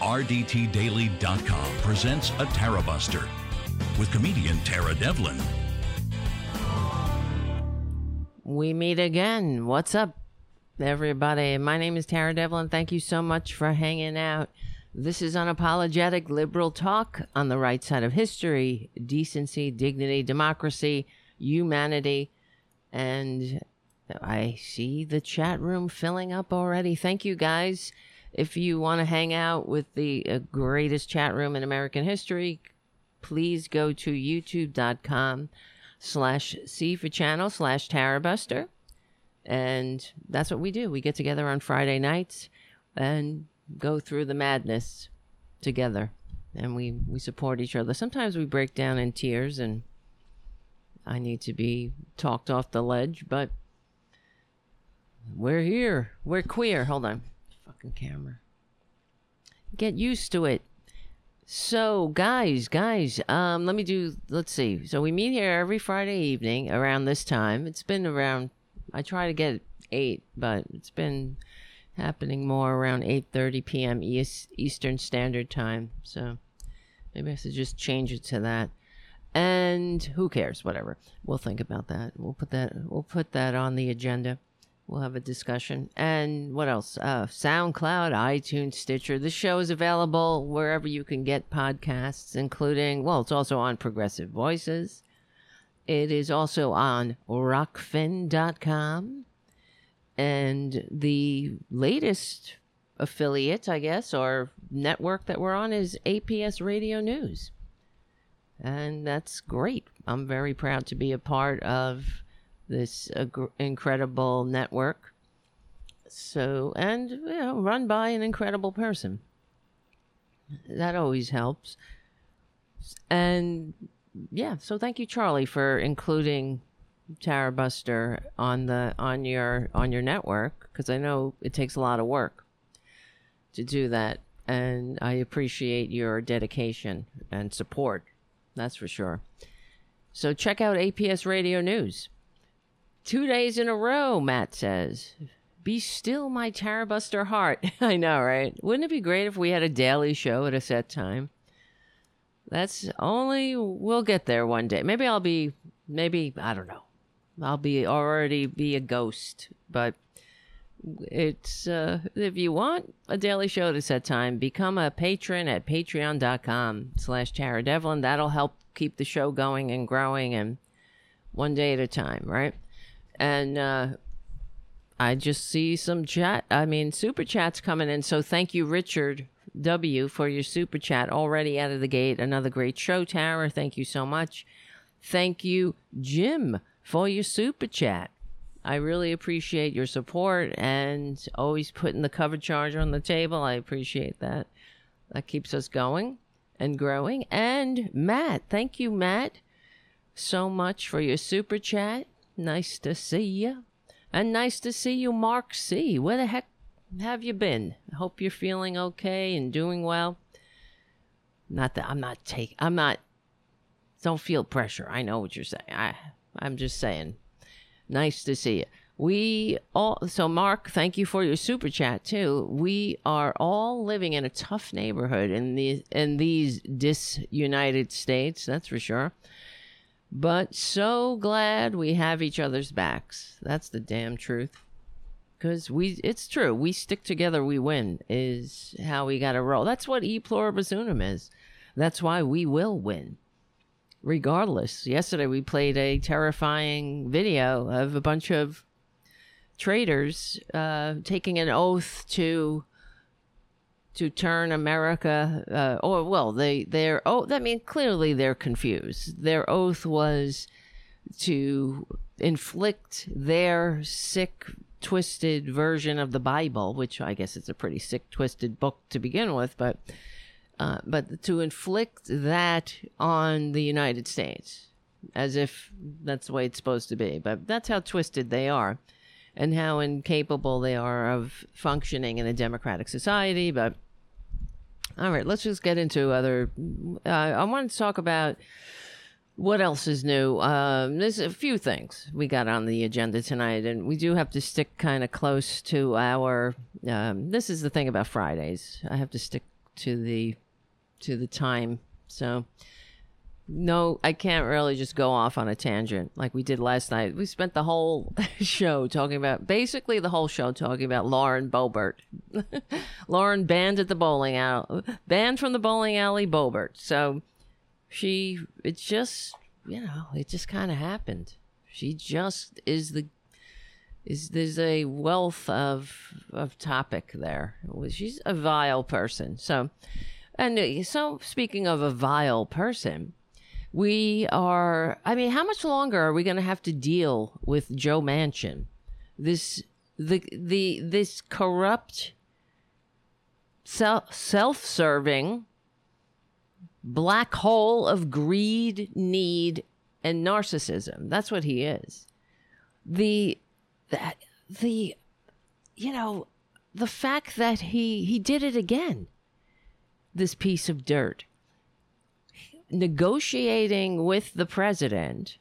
RDTDaily.com presents a Tara Buster with comedian Tara Devlin. We meet again. What's up, everybody? My name is Tara Devlin. Thank you so much for hanging out. This is unapologetic liberal talk on the right side of history, decency, dignity, democracy, humanity, and I see the chat room filling up already. Thank you guys. If you want to hang out with the uh, greatest chat room in American history, please go to youtube.com slash C for channel slash Tarabuster. And that's what we do. We get together on Friday nights and go through the madness together. And we, we support each other. Sometimes we break down in tears and I need to be talked off the ledge, but we're here. We're queer. Hold on. Fucking camera. Get used to it. So, guys, guys, um, let me do. Let's see. So we meet here every Friday evening around this time. It's been around. I try to get eight, but it's been happening more around eight thirty p.m. East, Eastern Standard Time. So maybe I should just change it to that. And who cares? Whatever. We'll think about that. We'll put that. We'll put that on the agenda. We'll have a discussion. And what else? Uh, SoundCloud, iTunes, Stitcher. The show is available wherever you can get podcasts, including, well, it's also on Progressive Voices. It is also on rockfin.com. And the latest affiliate, I guess, or network that we're on is APS Radio News. And that's great. I'm very proud to be a part of this incredible network. So, and, you know, run by an incredible person. That always helps. And yeah, so thank you, Charlie, for including Tara Buster on the on your on your network because I know it takes a lot of work to do that, and I appreciate your dedication and support. That's for sure. So check out APS Radio News. Two days in a row, Matt says. Be still, my Tarabuster heart. I know, right? Wouldn't it be great if we had a daily show at a set time? That's only, we'll get there one day. Maybe I'll be, maybe, I don't know. I'll be already be a ghost, but it's, uh, if you want a daily show at a set time, become a patron at patreon.com slash Tara Devlin. That'll help keep the show going and growing and one day at a time, right? And uh, I just see some chat. I mean, super chats coming in. So thank you, Richard W, for your super chat already out of the gate. Another great show, Tara. Thank you so much. Thank you, Jim, for your super chat. I really appreciate your support and always putting the cover charge on the table. I appreciate that. That keeps us going and growing. And Matt, thank you, Matt, so much for your super chat. Nice to see you. And nice to see you, Mark C. Where the heck have you been? I hope you're feeling okay and doing well. Not that I'm not taking, I'm not, don't feel pressure. I know what you're saying. I, I'm just saying. Nice to see you. We all, so Mark, thank you for your super chat too. We are all living in a tough neighborhood in the, in these disunited states, that's for sure. But so glad we have each other's backs. That's the damn truth. Because we, it's true. We stick together, we win, is how we got to roll. That's what E pluribus unum is. That's why we will win. Regardless. Yesterday we played a terrifying video of a bunch of traitors uh, taking an oath to to turn America, uh, or well, they their oh, I mean, clearly they're confused. Their oath was to inflict their sick, twisted version of the Bible, which I guess it's a pretty sick, twisted book to begin with, but uh, but to inflict that on the United States, as if that's the way it's supposed to be. But that's how twisted they are. And how incapable they are of functioning in a democratic society, but all right, let's just get into other. Uh, I want to talk about what else is new. Um, there's a few things we got on the agenda tonight, and we do have to stick kind of close to our. Um, this is the thing about Fridays. I have to stick to the to the time. So no, I can't really just go off on a tangent like we did last night. We spent the whole show talking about basically the whole show talking about Lauren Boebert. Lauren banned at the bowling alley, banned from the bowling alley, Boebert. So she, it just, you know, it just kind of happened. She just is the is there's a wealth of of topic there. She's a vile person. So, and uh, so speaking of a vile person we are i mean how much longer are we going to have to deal with joe manchin? This the the this corrupt self self-serving black hole of greed need and narcissism. That's what he is. The that the you know the fact that he he did it again this piece of dirt negotiating with the president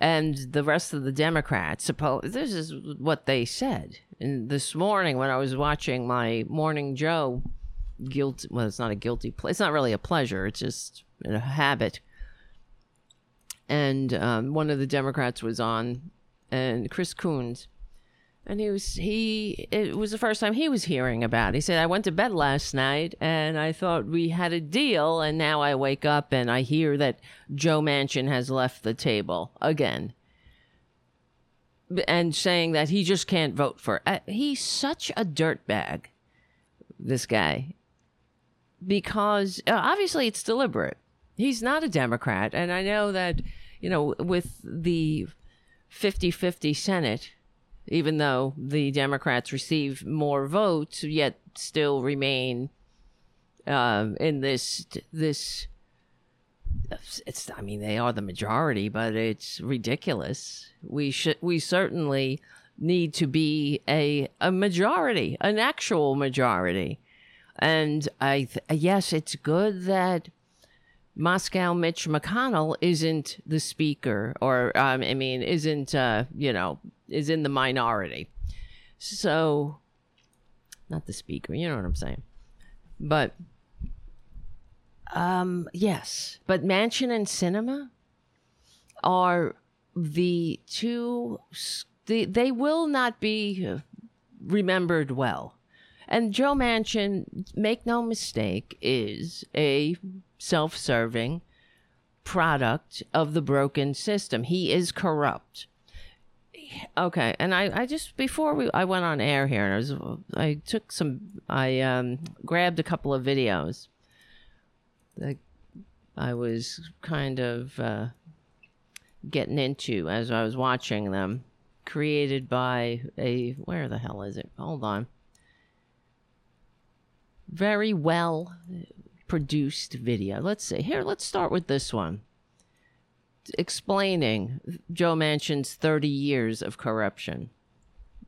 and the rest of the Democrats. This is what they said. And this morning, when I was watching my Morning Joe, guilt well, it's not a guilty. Ple- it's not really a pleasure. It's just a habit. And um, one of the Democrats was on, and Chris Coons and he was he it was the first time he was hearing about it. he said i went to bed last night and i thought we had a deal and now i wake up and i hear that joe manchin has left the table again. And saying that he just can't vote for uh, he's such a dirtbag this guy. Because uh, obviously it's deliberate. He's not a democrat. And i know that you know with the 50-50 senate even though the Democrats receive more votes, yet still remain uh, in this this. It's I mean they are the majority, but it's ridiculous. We should we certainly need to be a a majority, an actual majority, and I th- yes, it's good that Moscow Mitch McConnell isn't the speaker, or um, I mean, isn't uh, you know, is in the minority. So, not the speaker, you know what I'm saying. But, um, yes, but Manchin and Sinema are the two. The, they will not be remembered well. And Joe Manchin, make no mistake, is a self serving product of the broken system. He is corrupt. Okay, and I, I just before we I went on air here and I was I took some I um grabbed a couple of videos that I was kind of uh, getting into as I was watching them, created by a where the hell is it? Hold on. Very well produced video. Let's see. Here, let's start with this one. Explaining Joe Manchin's 30 years of corruption.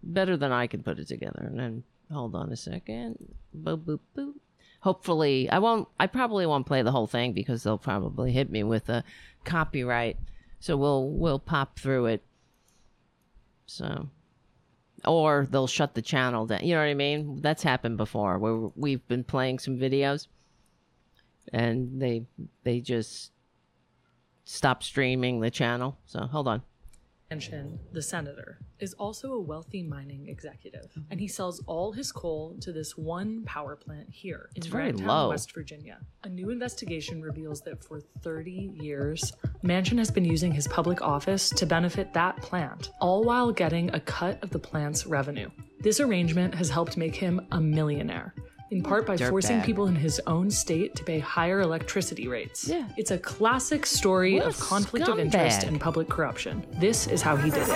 Better than I can put it together. And then, hold on a second. Boop, boop, boop. Hopefully, I won't, I probably won't play the whole thing because they'll probably hit me with a copyright. So we'll, we'll pop through it. So, or they'll shut the channel down. You know what I mean? That's happened before where we've been playing some videos and they they just stopped streaming the channel. So hold on. Manchin, the senator, is also a wealthy mining executive, mm-hmm. and he sells all his coal to this one power plant here in Grant Town, West Virginia. A new investigation reveals that for 30 years, Manchin has been using his public office to benefit that plant, all while getting a cut of the plant's revenue. This arrangement has helped make him a millionaire in part by Dirt forcing bag. people in his own state to pay higher electricity rates. Yeah. It's a classic story what of conflict of interest and public corruption. This is how he did it. A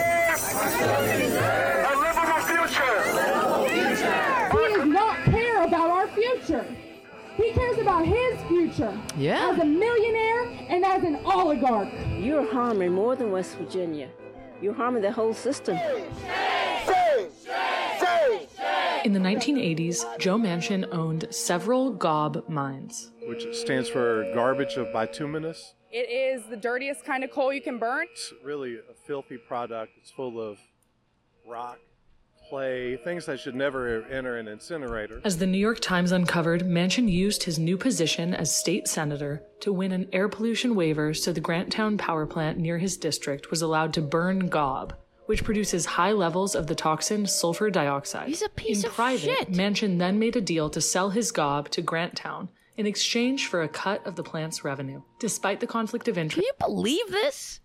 livable future. He does not care about our future. He cares about his future. Yeah. As a millionaire and as an oligarch. You're harming more than West Virginia. You're harming the whole system. In the 1980s, Joe Manchin owned several GOB mines, which stands for garbage of bituminous. It is the dirtiest kind of coal you can burn. It's really a filthy product. It's full of rock, clay, things that should never enter an incinerator. As the New York Times uncovered, Manchin used his new position as state senator to win an air pollution waiver so the Grant Town power plant near his district was allowed to burn gob, which produces high levels of the toxin sulfur dioxide. He's a piece in of private, shit. Manchin then made a deal to sell his gob to Grant Town in exchange for a cut of the plant's revenue. Despite the conflict of interest. Can you believe this?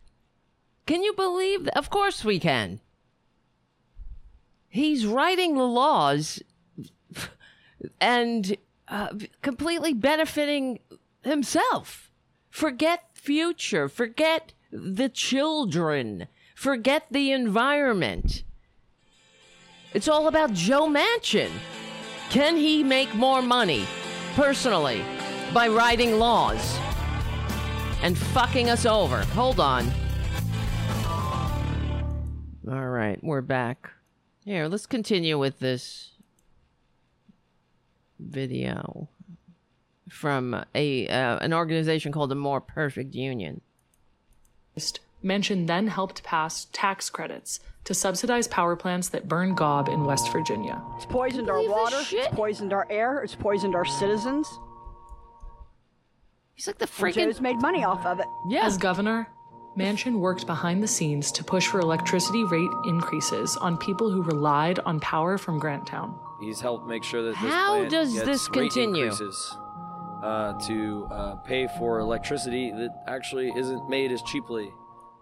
Can you believe? Th- of course we can. He's writing the laws and uh, completely benefiting himself. Forget future. Forget the children. Forget the environment. It's all about Joe Manchin. Can he make more money personally by writing laws and fucking us over? Hold on. All right, we're back. Here, let's continue with this video from a uh, an organization called the More Perfect Union. Manchin then helped pass tax credits to subsidize power plants that burn gob in West Virginia. It's poisoned our water, it's poisoned our air, it's poisoned our citizens. He's like the And Joe's freaking made money off of it. yeah. As governor, Manchin worked behind the scenes to push for electricity rate increases on people who relied on power from Grant Town. He's helped make sure that this How plant does gets this rate continue? increases, uh, to uh, pay for electricity that actually isn't made as cheaply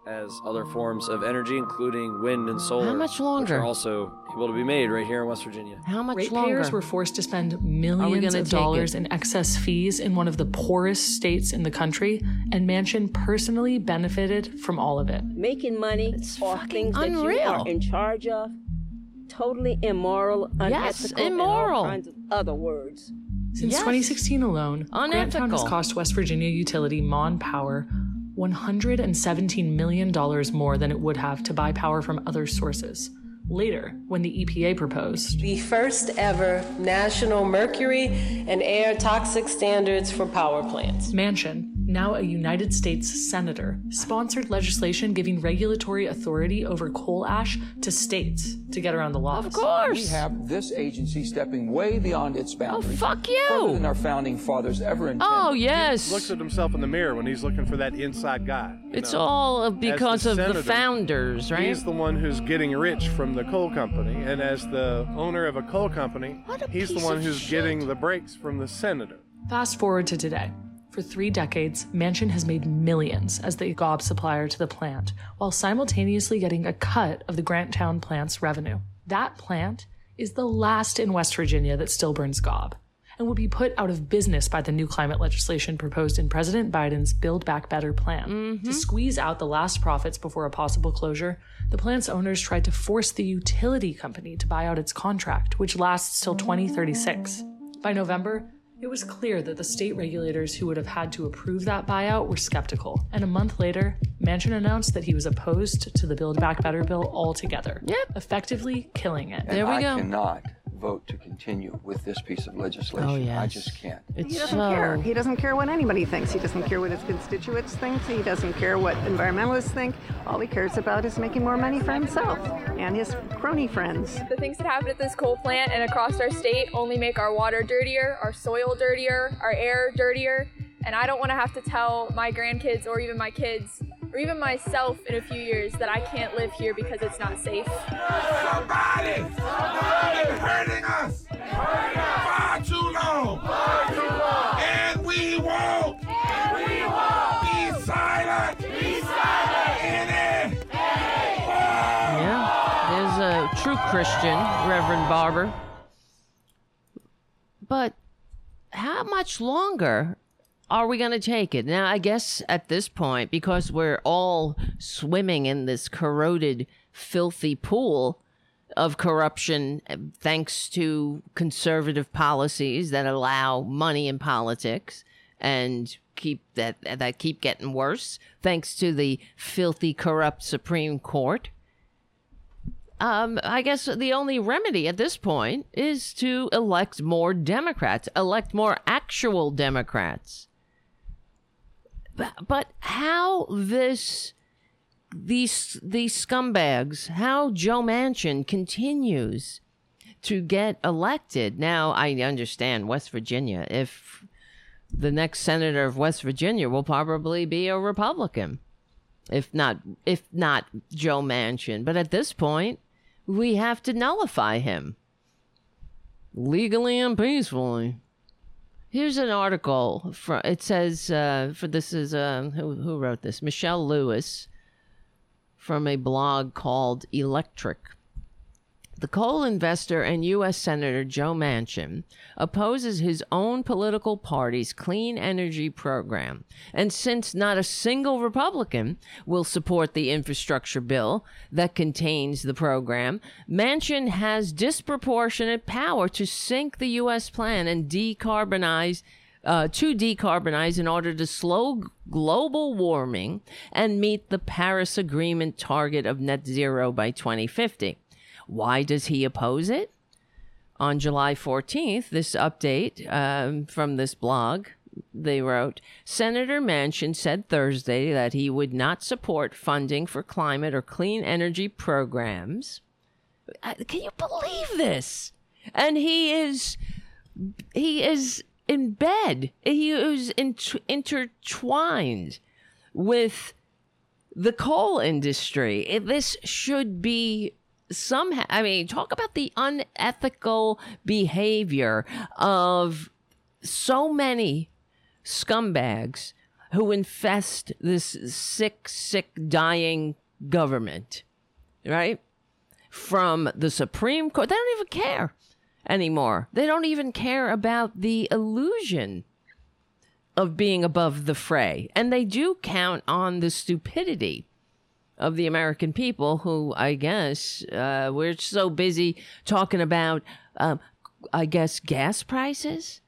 as other forms of energy, including wind and solar. much Which longer? are also able to be made right here in West Virginia. How much Ratepayers longer? Ratepayers were forced to spend millions of dollars it? in excess fees in one of the poorest states in the country, and Manchin personally benefited from all of it. Making money off fucking things that you are in charge of. Totally immoral, Yes, unethical, immoral. and all kinds of other words. Since Yes. 2016 alone, Grant Town has Unethical. cost West Virginia utility Mon Power $117 million more than it would have to buy power from other sources. Later, when the EPA proposed, the first ever national mercury and air toxic standards for power plants. Manchin, now a United States senator, sponsored legislation giving regulatory authority over coal ash to states to get around the law. of course. We have this agency stepping way beyond its boundaries. oh boundaries. fuck Further than you! our founding fathers ever intended. Oh yes He looks at himself in the mirror when he's looking for that inside guy. It's know. all As because of the founders, right? He's the one who's getting rich from the coal company, and as the owner of a coal company, a he's the one who's shit. getting the breaks from the senator. Fast forward to today. For three decades, Manchin has made millions as the gob supplier to the plant, while simultaneously getting a cut of the Grant Town plant's revenue. That plant is the last in West Virginia that still burns gob, and would be put out of business by the new climate legislation proposed in President Biden's Build Back Better plan. To mm-hmm. squeeze out the last profits before a possible closure, the plant's owners tried to force the utility company to buy out its contract, which lasts till 2036. By November, it was clear that the state regulators who would have had to approve that buyout were skeptical. And a month later, Manchin announced that he was opposed to the Build Back Better bill altogether, Yep. effectively killing it. There we I go. cannot vote to continue with this piece of legislation. Oh, I just can't. It's He doesn't so care. He doesn't care what anybody thinks. He doesn't care what his constituents think. He doesn't care what environmentalists think. All he cares about is making more money for himself and his crony friends. The things that happen at this coal plant and across our state only make our water dirtier, our soil dirtier, our air dirtier. And I don't want to have to tell my grandkids or even my kids or even myself in a few years that I can't live here because it's not safe. Somebody! Somebody hurting us! Far too long! Far too long! And we won't! And we won't! Be silent! Be silent! In it! Yeah, there's a true Christian, Reverend Barber. But how much longer are we going to take it? Now, I guess at this point, because we're all swimming in this corroded, filthy pool of corruption, thanks to conservative policies that allow money in politics and keep that that keep getting worse, thanks to the filthy, corrupt Supreme Court um, I guess the only remedy at this point is to elect more Democrats, elect more actual Democrats. But, how this these these scumbags, how Joe Manchin continues to get elected. Now I understand West Virginia. If the next senator of West Virginia will probably be a Republican, if not if not Joe Manchin. But at this point, we have to nullify him legally and peacefully. Here's an article. From, it says, uh, for this is, uh, who, who wrote this? Michelle Lewis from a blog called Electrek. The coal investor and U.S. Senator Joe Manchin opposes his own political party's clean energy program. And since not a single Republican will support the infrastructure bill that contains the program, Manchin has disproportionate power to sink the U.S. plan and decarbonize. Uh, to decarbonize in order to slow global warming and meet the Paris Agreement target of net zero by 2050. Why does he oppose it? On July 14th, this update um, from this blog, they wrote Senator Manchin said Thursday that he would not support funding for climate or clean energy programs. Uh, can you believe this? And he is he is in bed. He is int- intertwined with the coal industry. This should be somehow, I mean, talk about the unethical behavior of so many scumbags who infest this sick, sick, dying government, right? From the Supreme Court. They don't even care anymore. They don't even care about the illusion of being above the fray. And they do count on the stupidity of the American people who I guess uh, we're so busy talking about, um, I guess, gas prices.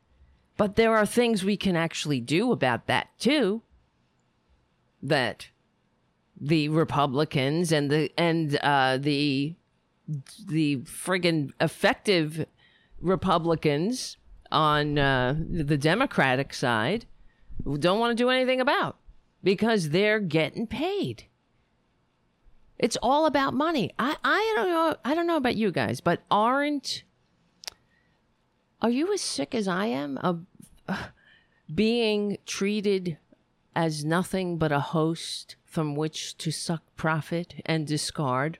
But there are things we can actually do about that too. That the Republicans and the and uh, the the friggin' effective Republicans on uh, the Democratic side don't want to do anything about because they're getting paid. It's all about money. I, I don't know. I don't know about you guys, but aren't are you as sick as I am of being treated as nothing but a host from which to suck profit and discard?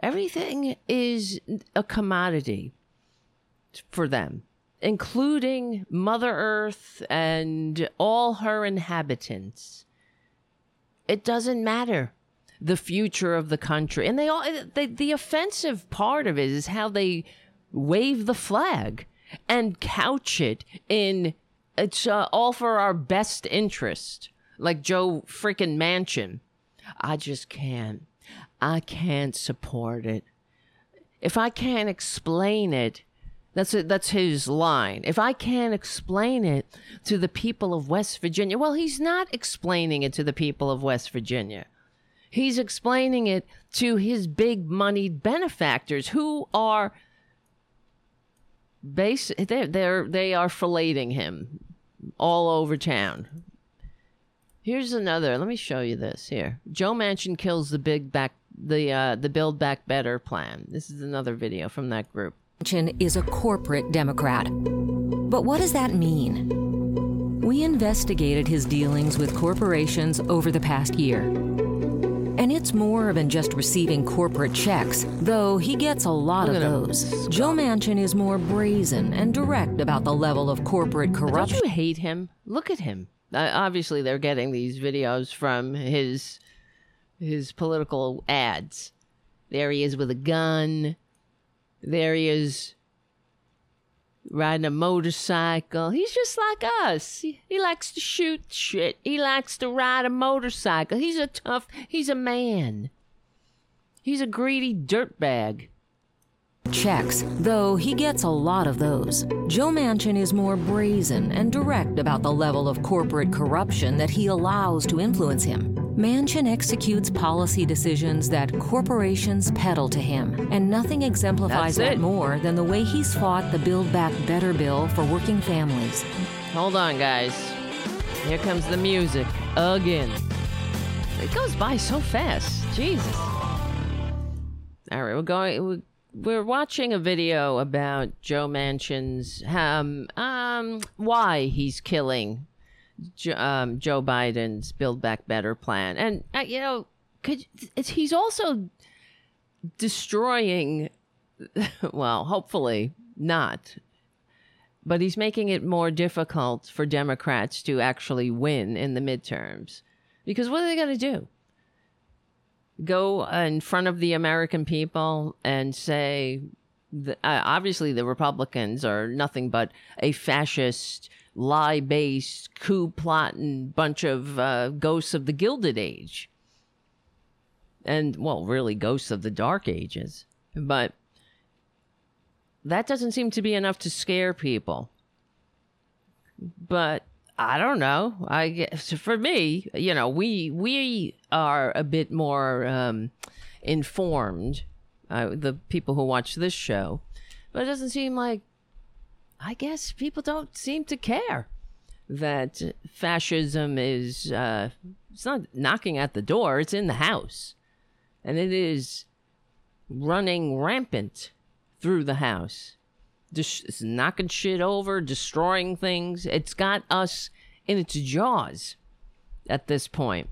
Everything is a commodity for them, including Mother Earth and all her inhabitants. It doesn't matter the future of the country. And they all they, the offensive part of it is how they wave the flag and couch it in it's uh, all for our best interest, like Joe freaking Manchin. I just can't. I can't support it. If I can't explain it, that's a, that's his line. If I can't explain it to the people of West Virginia, well, he's not explaining it to the people of West Virginia. He's explaining it to his big moneyed benefactors who are base they're, they're they are filleting him all over town. Here's another. Let me show you this here. Joe Manchin kills the big back the uh, the Build Back Better plan. This is another video from that group. Manchin is a corporate Democrat. But what does that mean? We investigated his dealings with corporations over the past year. And it's more than just receiving corporate checks, though he gets a lot of those. Joe Manchin is more brazen and direct about the level of corporate corruption. Don't you hate him? Look at him. Uh, obviously, they're getting these videos from his his political ads. There he is with a gun. There he is riding a motorcycle. He's just like us. He, he, likes to shoot shit. He likes to ride a motorcycle. He's a tough, he's a man. He's a greedy dirtbag. Checks, though he gets a lot of those. Joe Manchin is more brazen and direct about the level of corporate corruption that he allows to influence him. Manchin executes policy decisions that corporations peddle to him, and nothing exemplifies that more than the way he's fought the Build Back Better bill for working families. Hold on, guys. Here comes the music again. It goes by so fast. Jesus. All right, we're going. We're watching a video about Joe Manchin's um um why he's killing um, Joe Biden's Build Back Better plan, and uh, you know, could he's also destroying. Well, hopefully not, but he's making it more difficult for Democrats to actually win in the midterms. Because what are they going to do? Go in front of the American people and say, uh, obviously, the Republicans are nothing but a fascist, lie based, coup plotting bunch of uh, ghosts of the Gilded Age. And, well, really, ghosts of the Dark Ages. But that doesn't seem to be enough to scare people. But I don't know. I guess for me, you know, we we are a bit more um, informed, uh, the people who watch this show, but it doesn't seem like. I guess people don't seem to care that fascism is. Uh, it's not knocking at the door; it's in the house, and it is running rampant through the house just knocking shit over, destroying things. It's got us in its jaws at this point.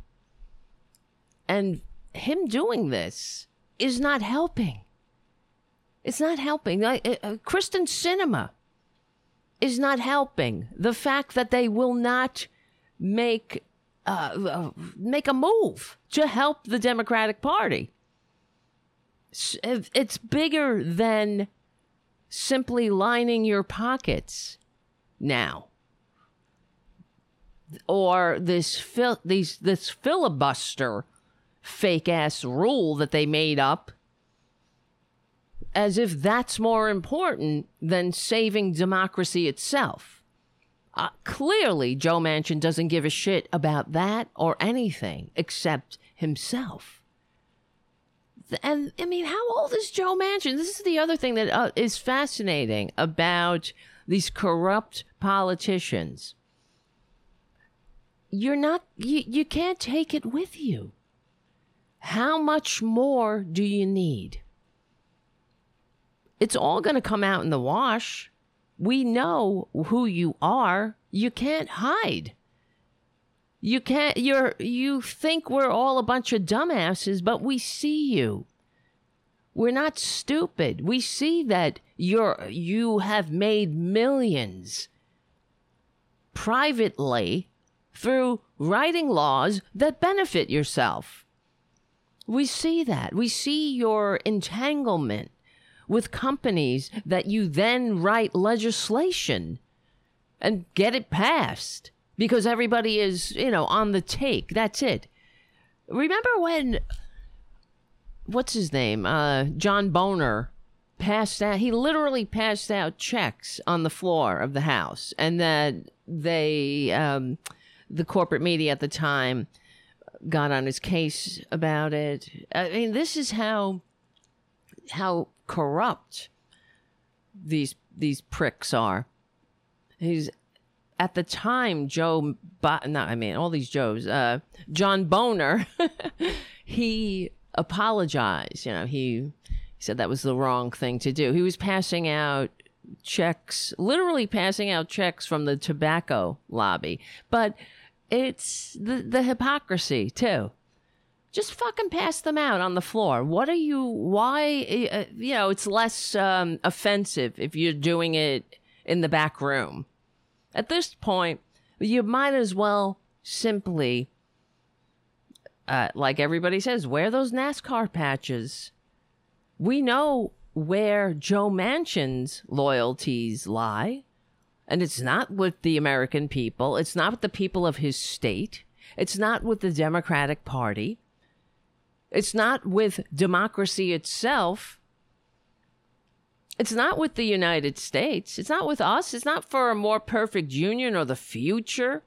And him doing this is not helping. It's not helping. Like, uh, uh, Kyrsten is not helping. The fact that they will not make uh, uh, make a move to help the Democratic Party. It's bigger than simply lining your pockets now or this fil- these this filibuster fake ass rule that they made up as if that's more important than saving democracy itself. Uh, clearly, Joe Manchin doesn't give a shit about that or anything except himself and I mean, how old is Joe Manchin? This is the other thing that uh, is fascinating about these corrupt politicians. You're not, you, you can't take it with you. How much more do you need? It's all going to come out in the wash. We know who you are. You can't hide. You can't you're you think we're all a bunch of dumbasses, but we see you. We're not stupid. We see that you're you have made millions privately through writing laws that benefit yourself. We see that. We see your entanglement with companies that you then write legislation and get it passed because everybody is, you know, on the take. That's it. Remember when what's his name? Uh, John Boehner passed out. He literally passed out checks on the floor of the house, and that they, um, the corporate media at the time, got on his case about it. I mean, this is how how corrupt these these pricks are. He's at the time, Joe, Bo- no, I mean, all these Joes, uh, John Boehner, he apologized. You know, he, he said that was the wrong thing to do. He was passing out checks, literally passing out checks from the tobacco lobby. But it's the, the hypocrisy, too. Just fucking pass them out on the floor. What are you, why, uh, you know, it's less um, offensive if you're doing it in the back room at this point, you might as well simply, uh, like everybody says, wear those NASCAR patches. We know where Joe Manchin's loyalties lie. And it's not with the American people. It's not with the people of his state. It's not with the Democratic Party. It's not with democracy itself. It's not with the United States. It's not with us. It's not for a more perfect union or the future.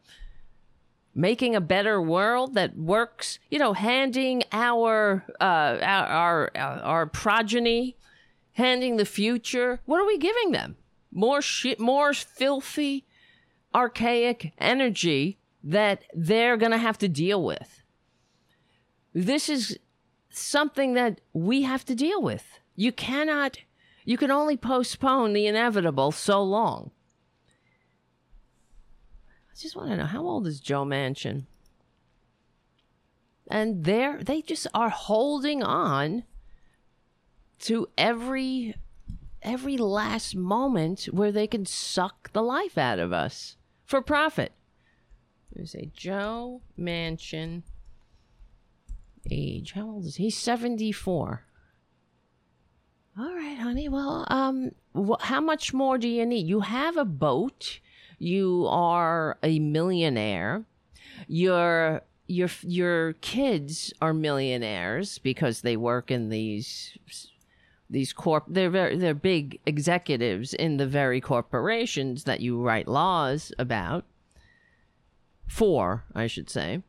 Making a better world that works, you know, handing our uh, our, our our progeny, handing the future. What are we giving them? More shit, more filthy, archaic energy that they're gonna have to deal with. this is something that we have to deal with. You cannot, you can only postpone the inevitable so long. I just want to know how old is Joe Manchin? And they're, they just are holding on to every every last moment where they can suck the life out of us for profit. There's say Joe Manchin age. How old is he? He's 74. All right, honey. Well, um, wh- how much more do you need? You have a boat. You are a millionaire. Your your your kids are millionaires because they work in these these corp they're very they're big executives in the very corporations that you write laws about for i should say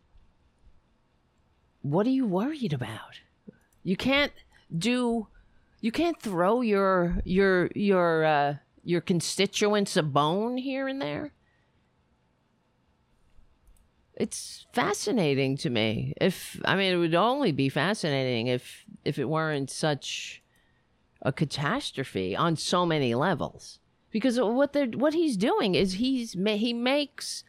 what are you worried about you can't do you can't throw your your your uh your constituents a bone here and there? It's fascinating to me. If i mean it would only be fascinating if if it weren't such a catastrophe on so many levels. Because what they're what he's doing is he's he makes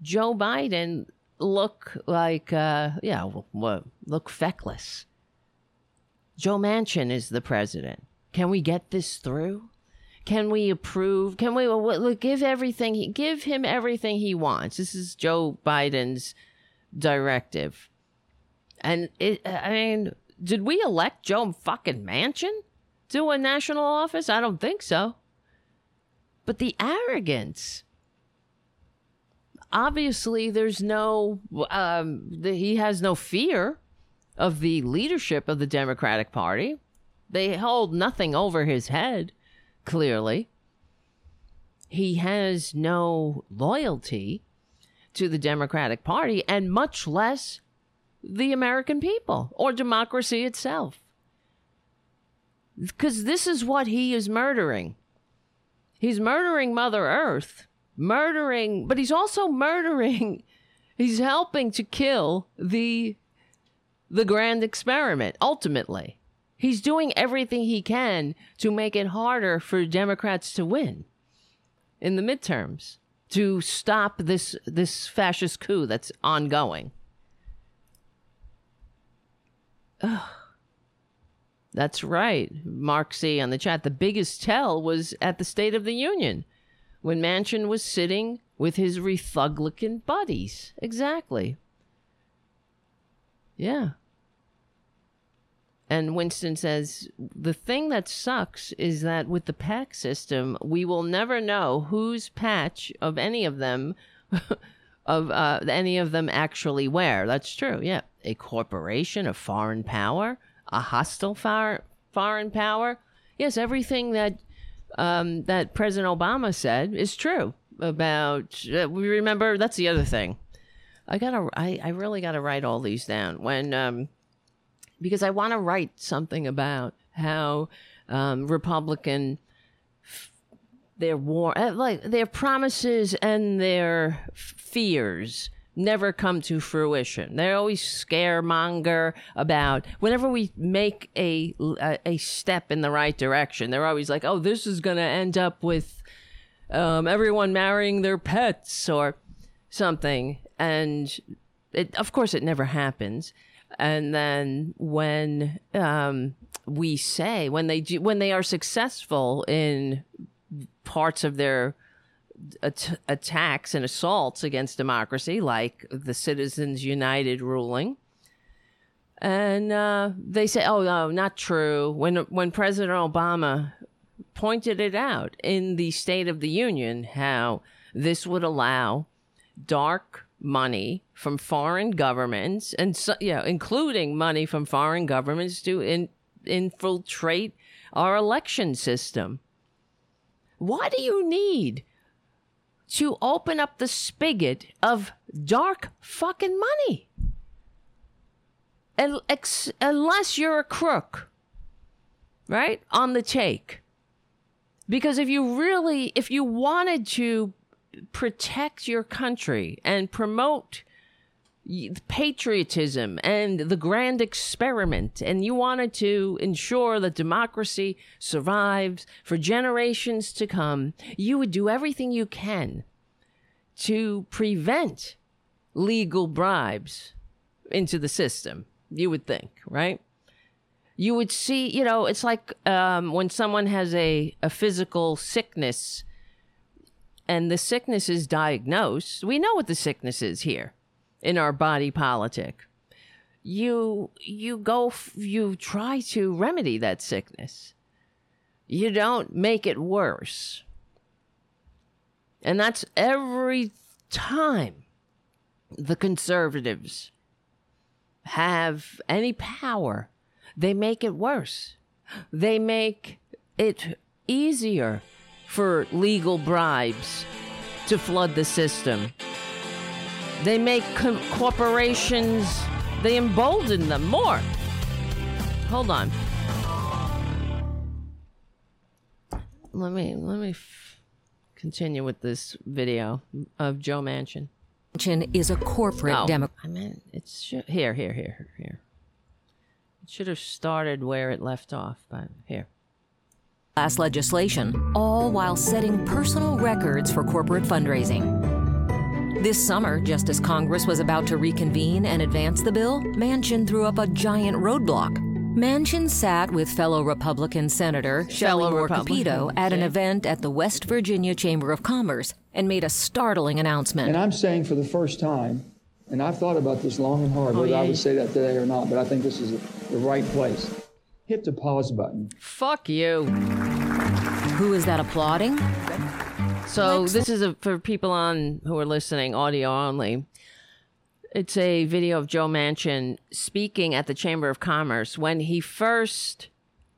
Joe Biden look like uh yeah look feckless. Joe Manchin is the president. Can we get this through? Can we approve? Can we uh, give everything he give him everything he wants? This is Joe Biden's directive. And it I mean, did we elect Joe fucking Manchin? to a national office? I don't think so. But the arrogance. Obviously, there's no, um, the, he has no fear of the leadership of the Democratic Party. They hold nothing over his head, clearly. He has no loyalty to the Democratic Party and much less the American people or democracy itself because this is what he is murdering. He's murdering Mother Earth, murdering, but he's also murdering. He's helping to kill the the grand experiment. Ultimately, he's doing everything he can to make it harder for Democrats to win in the midterms to stop this this fascist coup that's ongoing. Ugh. That's right. Mark C on the chat. The biggest tell was at the State of the Union when Manchin was sitting with his Rethuglican buddies. Exactly. Yeah. And Winston says the thing that sucks is that with the PAC system, we will never know whose patch of any of them of uh, any of them actually wear. That's true. Yeah, a corporation, a foreign power a hostile far, foreign power. Yes, everything that um, that President Obama said is true about. Uh, we remember that's the other thing. I gotta. I, I really gotta write all these down when um, because I want to write something about how um, Republican their war uh, like their promises and their fears never come to fruition. They always scaremonger about whenever we make a, a, step in the right direction. They're always like, "Oh, this is going to end up with um, everyone marrying their pets or something," and it, of course, it never happens. And then when um, we say when they do, when they are successful in parts of their at- attacks and assaults against democracy, like the Citizens United ruling. And uh, they say, "Oh no, not true." When when President Obama pointed it out in the State of the Union, how this would allow dark money from foreign governments, and so, you know, including money from foreign governments to in, infiltrate our election system. Why do you need to open up the spigot of dark fucking money. Unless you're a crook, right? On the take. Because if you really, if you wanted to protect your country and promote patriotism and the grand experiment, and you wanted to ensure that democracy survives for generations to come, you would do everything you can to prevent legal bribes into the system, you would think, right? You would see, you know, it's like um, when someone has a, a physical sickness and the sickness is diagnosed, we know what the sickness is here in our body politic. You you go you try to remedy that sickness. You don't make it worse. And that's every time the conservatives have any power, they make it worse. They make it easier for legal bribes to flood the system. They make co- corporations, they embolden them more. Hold on. Let me let me f- continue with this video of Joe Manchin. Manchin is a corporate no, Democrat. I mean, it's sh- here, here, here, here. It should have started where it left off, but here. Last legislation, all while setting personal records for corporate fundraising. This summer, just as Congress was about to reconvene and advance the bill, Manchin threw up a giant roadblock. Manchin sat with fellow Republican Senator Shelley Moore Capito at an event at the West Virginia Chamber of Commerce and made a startling announcement. And I'm saying for the first time, and I've thought about this long and hard, Oh, whether yeah. I would say that today or not, but I think this is the right place. Hit the pause button. Fuck you. Who is that applauding? So this is a, for people on who are listening, audio only. It's a video of Joe Manchin speaking at the Chamber of Commerce when he first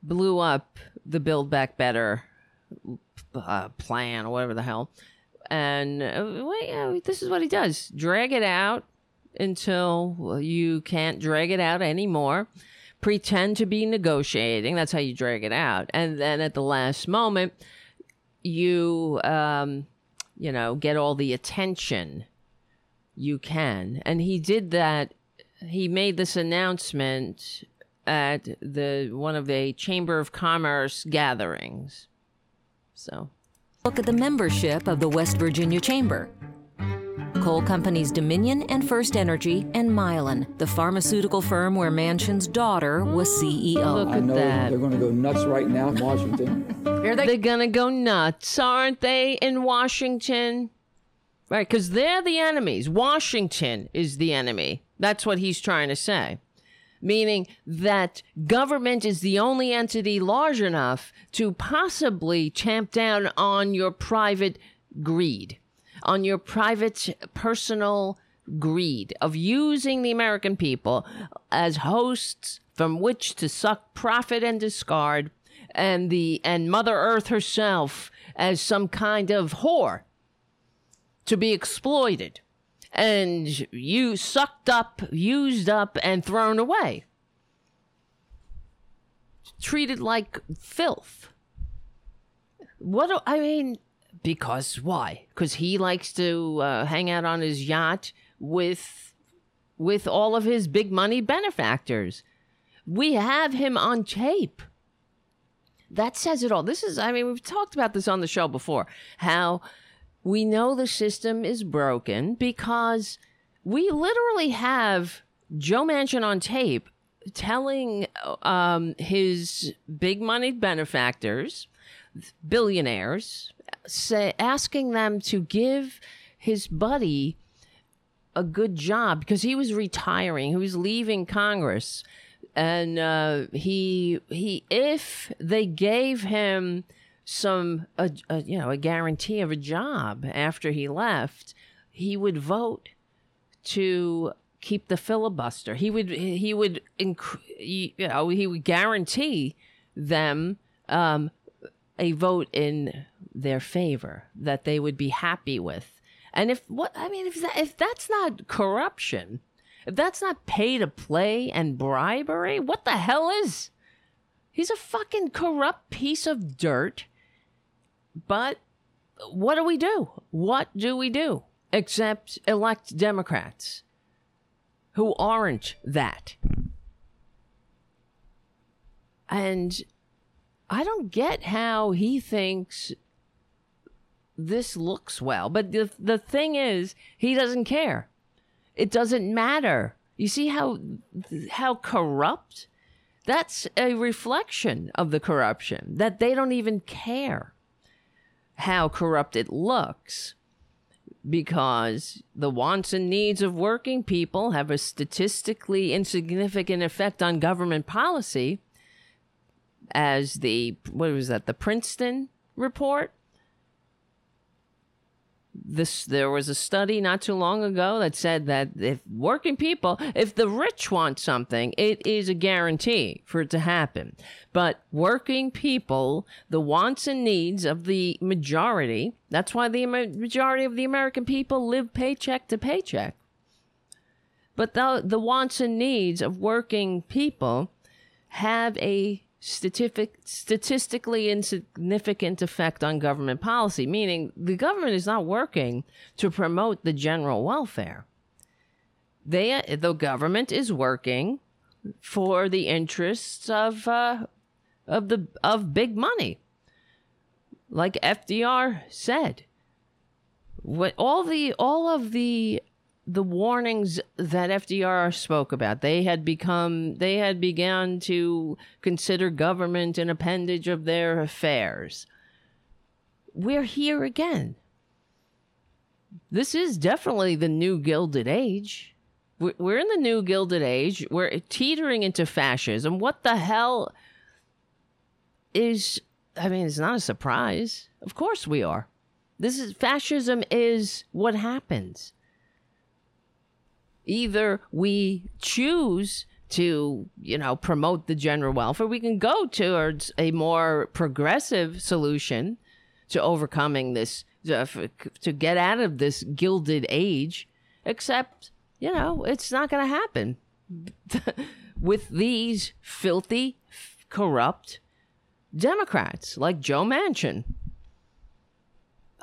blew up the Build Back Better uh, plan or whatever the hell. And uh, well, yeah, this is what he does: drag it out until you can't drag it out anymore. Pretend to be negotiating. That's how you drag it out. And then at the last moment, you um you know get all the attention you can and he did that he made this announcement at the one of the chamber of commerce gatherings so Look at the membership of the West Virginia Chamber. Coal companies Dominion and First Energy, and Mylan, the pharmaceutical firm where Manchin's daughter was CEO. Look I know they're going to go nuts right now in Washington. Are they? They're gonna go nuts, aren't they? In Washington, right? Because they're the enemies. Washington is the enemy. That's what he's trying to say. Meaning that government is the only entity large enough to possibly tamp down on your private greed, on your private personal greed of using the American people as hosts from which to suck profit and discard and the and Mother Earth herself as some kind of whore to be exploited and you sucked up, used up, and thrown away. Treated like filth. What do I mean? Because why? Because he likes to uh, hang out on his yacht with with all of his big money benefactors. We have him on tape. That says it all. This is, I mean, we've talked about this on the show before. How we know the system is broken because we literally have Joe Manchin on tape telling um, his big money benefactors, billionaires, say, asking them to give his buddy a good job because he was retiring, he was leaving Congress, and uh, he he if they gave him some a, a, you know a guarantee of a job after he left, he would vote to keep the filibuster. He would he would you know he would guarantee them um, a vote in their favor that they would be happy with. And if what I mean if that if that's not corruption, if that's not pay to play and bribery, what the hell is? He's a fucking corrupt piece of dirt. But what do we do? What do we do? Except elect Democrats. who aren't that. And I don't get how he thinks this looks well. But the, the thing is, he doesn't care. It doesn't matter. You see how how corrupt? That's a reflection of the corruption that they don't even care how corrupt it looks because the wants and needs of working people have a statistically insignificant effect on government policy as the what was that the Princeton report this there was a study not too long ago that said that if working people if the rich want something it is a guarantee for it to happen. But working people the wants and needs of the majority that's why the majority of the american people live paycheck to paycheck. But the the wants and needs of working people have a statistic, statistically insignificant effect on government policy, meaning the government is not working to promote the general welfare. They, the government is working for the interests of uh, of the of big money, like FDR said. What all the all of the the warnings that FDR spoke about. They had become, they had begun to consider government an appendage of their affairs. We're here again. This is definitely the new Gilded Age. We're in the new Gilded Age. We're teetering into fascism. What the hell is, I mean, it's not a surprise. Of course we are. This is fascism is what happens either we choose to, you know, promote the general welfare, we can go towards a more progressive solution to overcoming this, to get out of this gilded age, except, you know, it's not going to happen. With these filthy, corrupt Democrats like Joe Manchin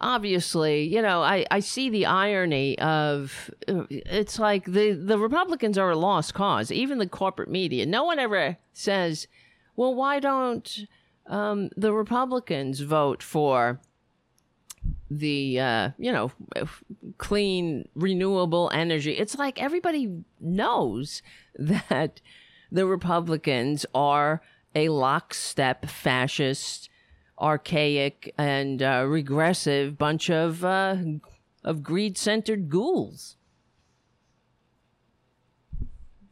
obviously, you know, I, I see the irony of it's like the, the Republicans are a lost cause, even the corporate media. No one ever says, well, why don't um, the Republicans vote for the, uh, you know, clean, renewable energy? It's like everybody knows that the Republicans are a lockstep fascist archaic and uh, regressive bunch of uh, of greed centered ghouls.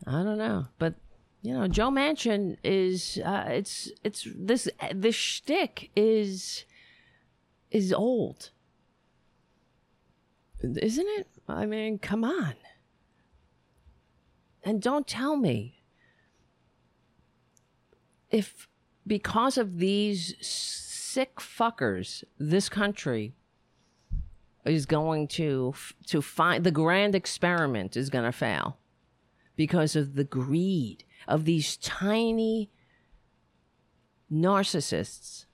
I don't know, but you know, Joe Manchin is uh, it's it's this this shtick is is old, isn't it? I mean, come on, and don't tell me if because of these sick fuckers this country is going to to find the grand experiment is going to fail because of the greed of these tiny narcissists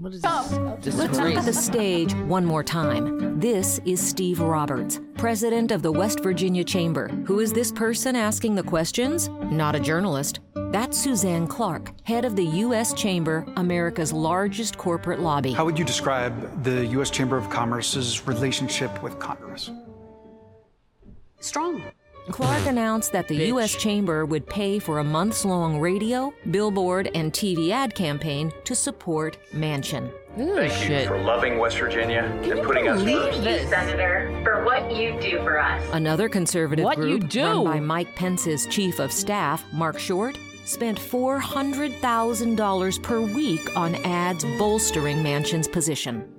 what is this? Let's look at the stage one more time. This is Steve Roberts, president of the West Virginia Chamber. Who is this person asking the questions? Not a journalist. That's Suzanne Clark, head of the U.S. Chamber, America's largest corporate lobby. How would you describe the U.S. Chamber of Commerce's relationship with Congress? Strong. Clark announced that the Bitch. U.S. Chamber would pay for a months long radio, billboard, and TV ad campaign to support Manchin. Ooh, Thank shit. you for loving West Virginia Can and putting us first. Thank you, Senator, for what you do for us. Another conservative what group run by Mike Pence's chief of staff, Mark Short, spent $400,000 per week on ads bolstering Manchin's position.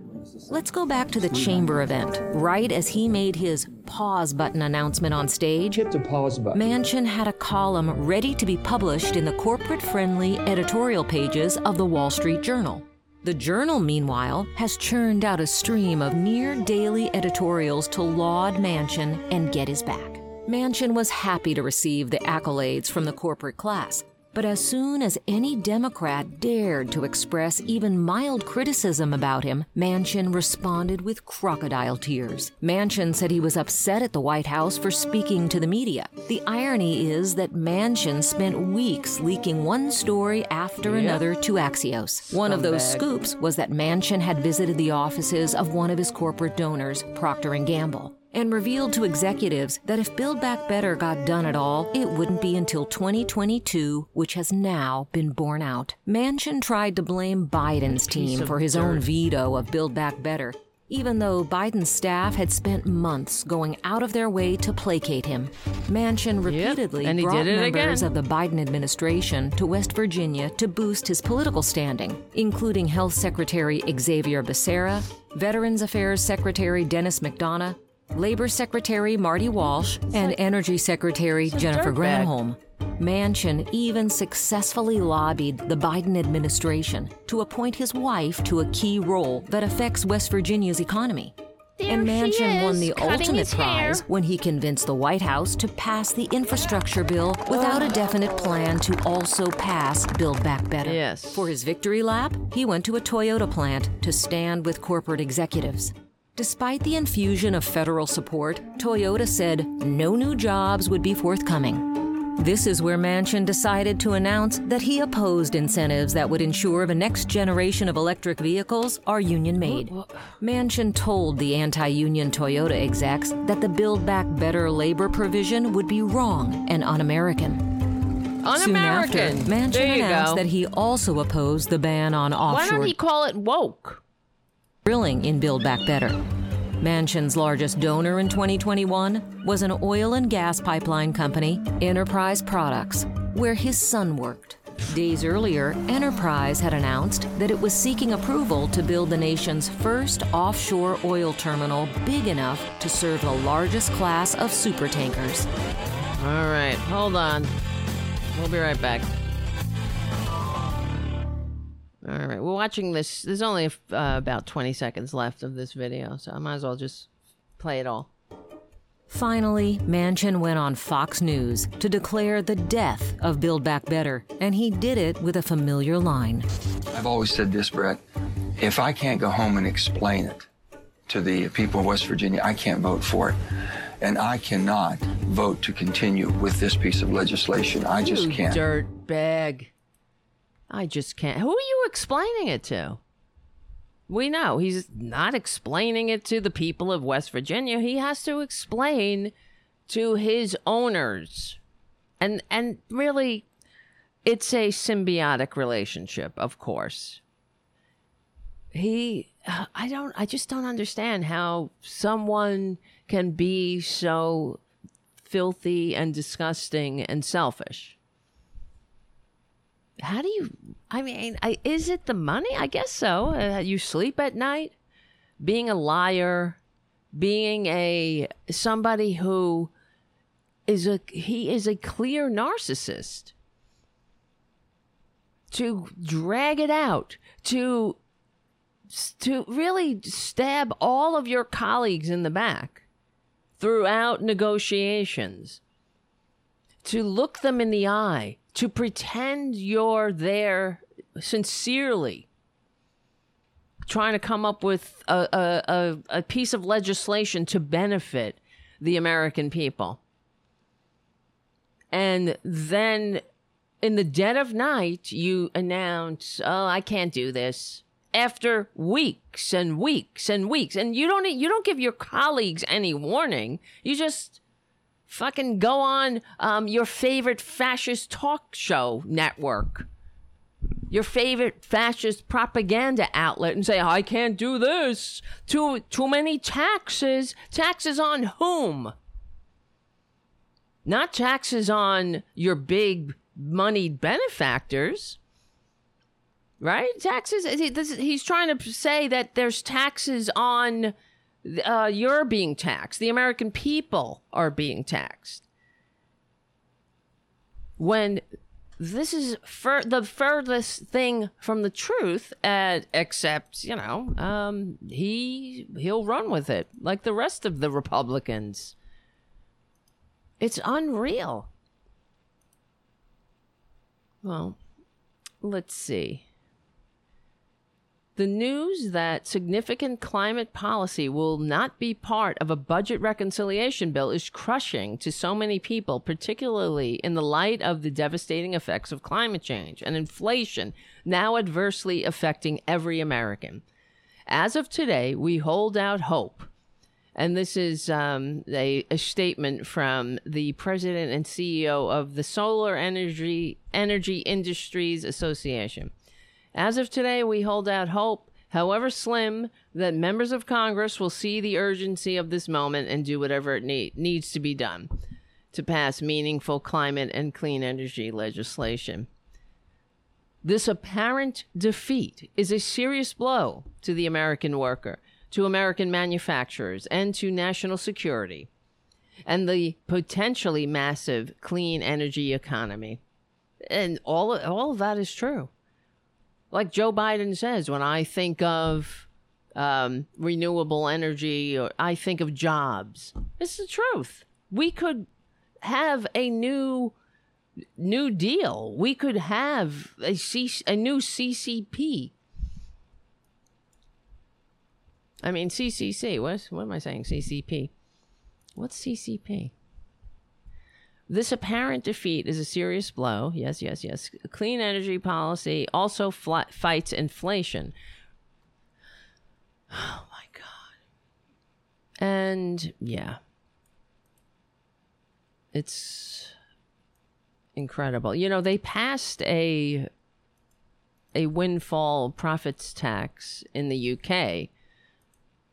Let's go back to the chamber event. Right as he made his pause button announcement on stage, hit the pause button. Manchin had a column ready to be published in the corporate friendly editorial pages of the Wall Street Journal. The Journal, meanwhile, has churned out a stream of near daily editorials to laud Manchin and get his back. Manchin was happy to receive the accolades from the corporate class, But as soon as any Democrat dared to express even mild criticism about him, Manchin responded with crocodile tears. Manchin said he was upset at the White House for speaking to the media. The irony is that Manchin spent weeks leaking one story after Yep. another to Axios. One of those scoops was that Manchin had visited the offices of one of his corporate donors, Procter & Gamble, and revealed to executives that if Build Back Better got done at all, it wouldn't be until 2022, which has now been borne out. Manchin tried to blame Biden's team for his own veto of Build Back Better, even though Biden's staff had spent months going out of their way to placate him. Manchin repeatedly he brought members again. of the Biden administration to West Virginia to boost his political standing, including Health Secretary Xavier Becerra, Veterans Affairs Secretary Dennis McDonough, Labor Secretary Marty Walsh, and Energy Secretary Jennifer. Granholm. Manchin even successfully lobbied the Biden administration to appoint his wife to a key role that affects West Virginia's economy. and There she Manchin won the ultimate hair. prize when he convinced the White House to pass the infrastructure bill without a definite plan to also pass Build Back Better. Yes. For his victory lap, he went to a Toyota plant to stand with corporate executives. Despite the infusion of federal support, Toyota said no new jobs would be forthcoming. This is where Manchin decided to announce that he opposed incentives that would ensure the next generation of electric vehicles are union made. Manchin told the anti union Toyota execs that the Build Back Better labor provision would be wrong and un American. Soon after, Un-American. Manchin announced go. that he also opposed the ban on offshore. Why don't he call it woke? Drilling in Build Back Better. Manchin's largest donor in 2021 was an oil and gas pipeline company, Enterprise Products, where his son worked. Days earlier, Enterprise had announced that it was seeking approval to build the nation's first offshore oil terminal big enough to serve the largest class of supertankers. All right, hold on. We'll be right back. All right, we're watching this. There's only uh, about 20 seconds left of this video, so I might as well just play it all. Finally, Manchin went on Fox News to declare the death of Build Back Better, and he did it with a familiar line. I've always said this, Bret. If I can't go home and explain it to the people of West Virginia, I can't vote for it. And I cannot vote to continue with this piece of legislation. I just you can't. Dirt bag. I just can't. Who are you explaining it to? We know he's not explaining it to the people of West Virginia. He has to explain to his owners. And and really it's a symbiotic relationship, of course. He I don't I just don't understand how someone can be so filthy and disgusting and selfish. How do you? I mean, I, is it the money? I guess so. Uh, you sleep at night, being a liar, being a somebody who is a he is a clear narcissist. To drag it out, to to really stab all of your colleagues in the back throughout negotiations, to look them in the eye, to pretend you're there sincerely, trying to come up with a, a, a, piece of legislation to benefit the American people. And then in the dead of night, you announce, "Oh, I can't do this." After weeks and weeks and weeks, and you don't you don't give your colleagues any warning. You just fucking go on um, your favorite fascist talk show network, your favorite fascist propaganda outlet, and say, "I can't do this." Too too many taxes. Taxes on whom? Not taxes on your big moneyed benefactors. Right? Taxes. he- this- He's trying to say that there's taxes on uh, you're being taxed. The American people are being taxed. When this is fur- the furthest thing from the truth, uh, except you know, um, he he'll run with it like the rest of the Republicans. It's unreal. Well, let's see. The news that significant climate policy will not be part of a budget reconciliation bill is crushing to so many people, particularly in the light of the devastating effects of climate change and inflation now adversely affecting every American. As of today, we hold out hope. And this is um, a, a statement from the president and CEO of the Solar Energy Energy Industries Association. As of today, we hold out hope, however slim, that members of Congress will see the urgency of this moment and do whatever it need, needs to be done to pass meaningful climate and clean energy legislation. This apparent defeat is a serious blow to the American worker, to American manufacturers, and to national security, and the potentially massive clean energy economy. And all, all of that is true like Joe Biden says, when I think of um, renewable energy, or I think of jobs. It's the truth. We could have a new new deal. We could have a, C- a new CCP. I mean CCC. What what am I saying? CCP. What's CCP? This apparent defeat is a serious blow. Yes, yes, yes. Clean energy policy also fl- fights inflation. Oh my God. And yeah, it's incredible. You know, they passed a a windfall profits tax in the UK.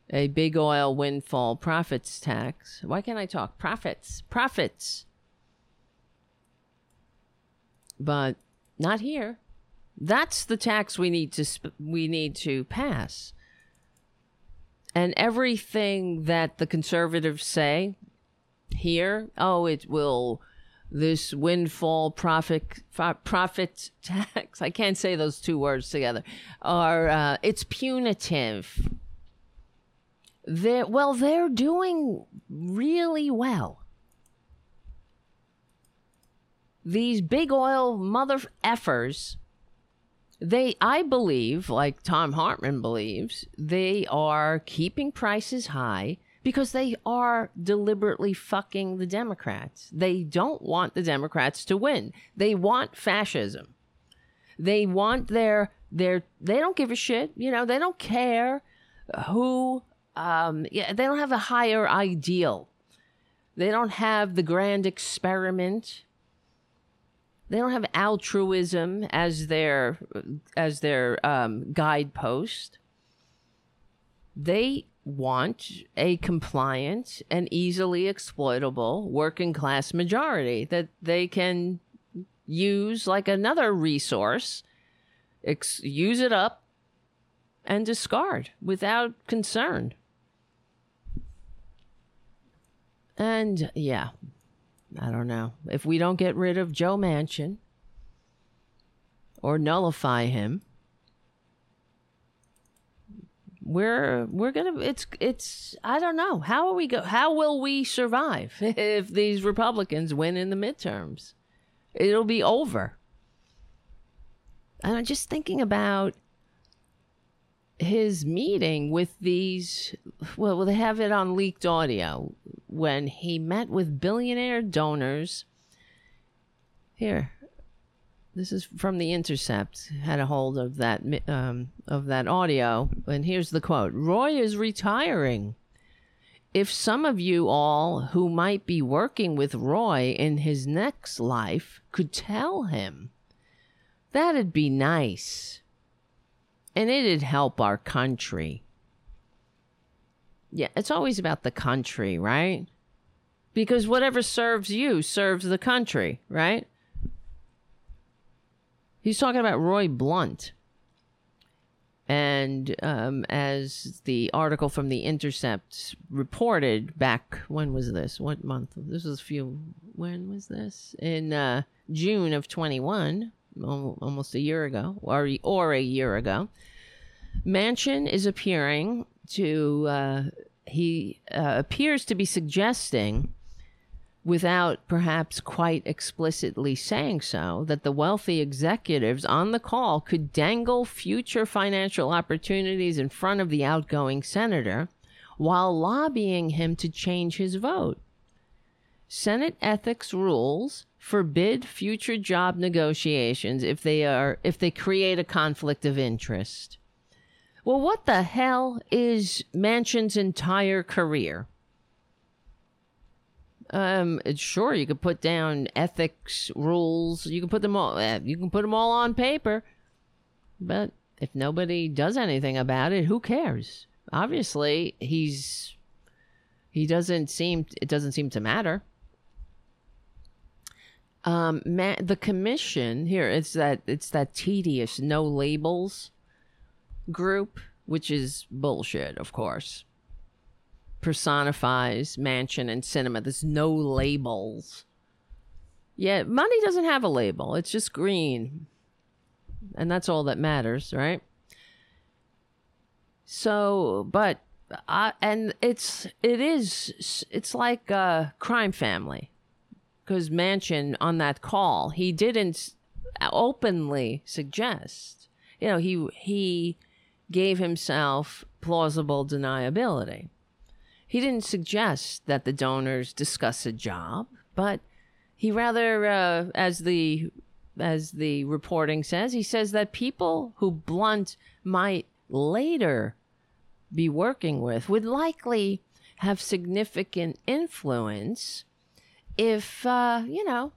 A big oil windfall profits tax. Why can't I talk? Profits. Profits but not here. That's the tax we need to sp- we need to pass. And everything that the conservatives say here, oh, it will this windfall profit profit tax. I can't say those two words together. Are uh, it's punitive. They're, well, they're doing really well. These big oil mother effers, they, I believe, like Thom Hartmann believes, they are keeping prices high because they are deliberately fucking the Democrats. They don't want the Democrats to win. They want fascism. They want their their they don't give a shit, you know, they don't care who um yeah, they don't have a higher ideal. They don't have the grand experiment they don't have altruism as their as their um, guidepost. They want a compliant and easily exploitable working class majority that they can use like another resource, ex- use it up, and discard without concern. And yeah, I don't know. If we don't get rid of Joe Manchin or nullify him, we're we're gonna it's it's I don't know. How are we go how will we survive if these Republicans win in the midterms? It'll be over. And I'm just thinking about his meeting with these well they have it on leaked audio. When he met with billionaire donors here this is from the intercept had a hold of that um, of that audio. And here's the quote roy is retiring. If some of you all who might be working with roy in his next life could tell him that'd be nice and it'd help our country. Yeah, it's always about the country, right? Because whatever serves you serves the country, right? He's talking about Roy Blunt. And um, as the article from The Intercept reported back, when was this? What month? This was a few, when was this? In uh, June of 21 almost a year ago, or or a year ago. Manchin is appearing to. Uh, he uh, appears to be suggesting without perhaps quite explicitly saying so, that the wealthy executives on the call could dangle future financial opportunities in front of the outgoing senator while lobbying him to change his vote. Senate ethics rules forbid future job negotiations if they are if they create a conflict of interest. Well, what the hell is Manchin's entire career? Um, sure, you could put down ethics rules. You can put them all. Uh, you can put them all on paper, but if nobody does anything about it, who cares? Obviously, he's he doesn't seem it doesn't seem to matter. Um, the commission here it's that it's that tedious no labels group, which is bullshit, of course personifies Manchin and Sinema. There's no labels. Yeah, money doesn't have a label. It's just green. And that's all that matters, right? So, but uh, and it's it is it's like a crime family because Manchin on that call he didn't openly suggest you know he he gave himself plausible deniability. He didn't suggest that the donors discuss a job, but he rather, uh, as the as the reporting says, he says that people who Blunt might later be working with would likely have significant influence if uh, you know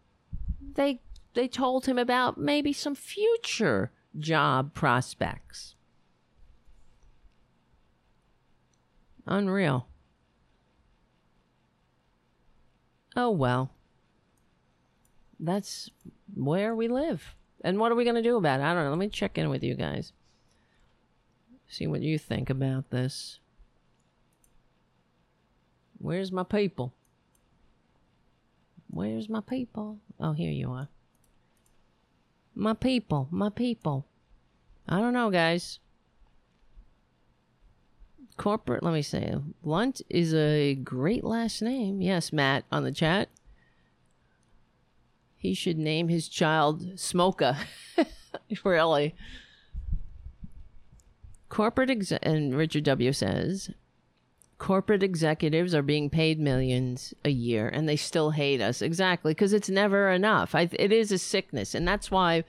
they they told him about maybe some future job prospects. Unreal. Oh, well. That's where we live. And what are we going to do about it? I don't know. Let me check in with you guys. See what you think about this. Where's my people? Where's my people? Oh, here you are. My people, my people. I don't know, guys corporate. Let me say, Blunt is a great last name. Yes, Matt on the chat. He should name his child Smoka. really. Corporate ex- and Richard W says corporate executives are being paid millions a year and they still hate us exactly because it's never enough. I, it is a sickness, and that's why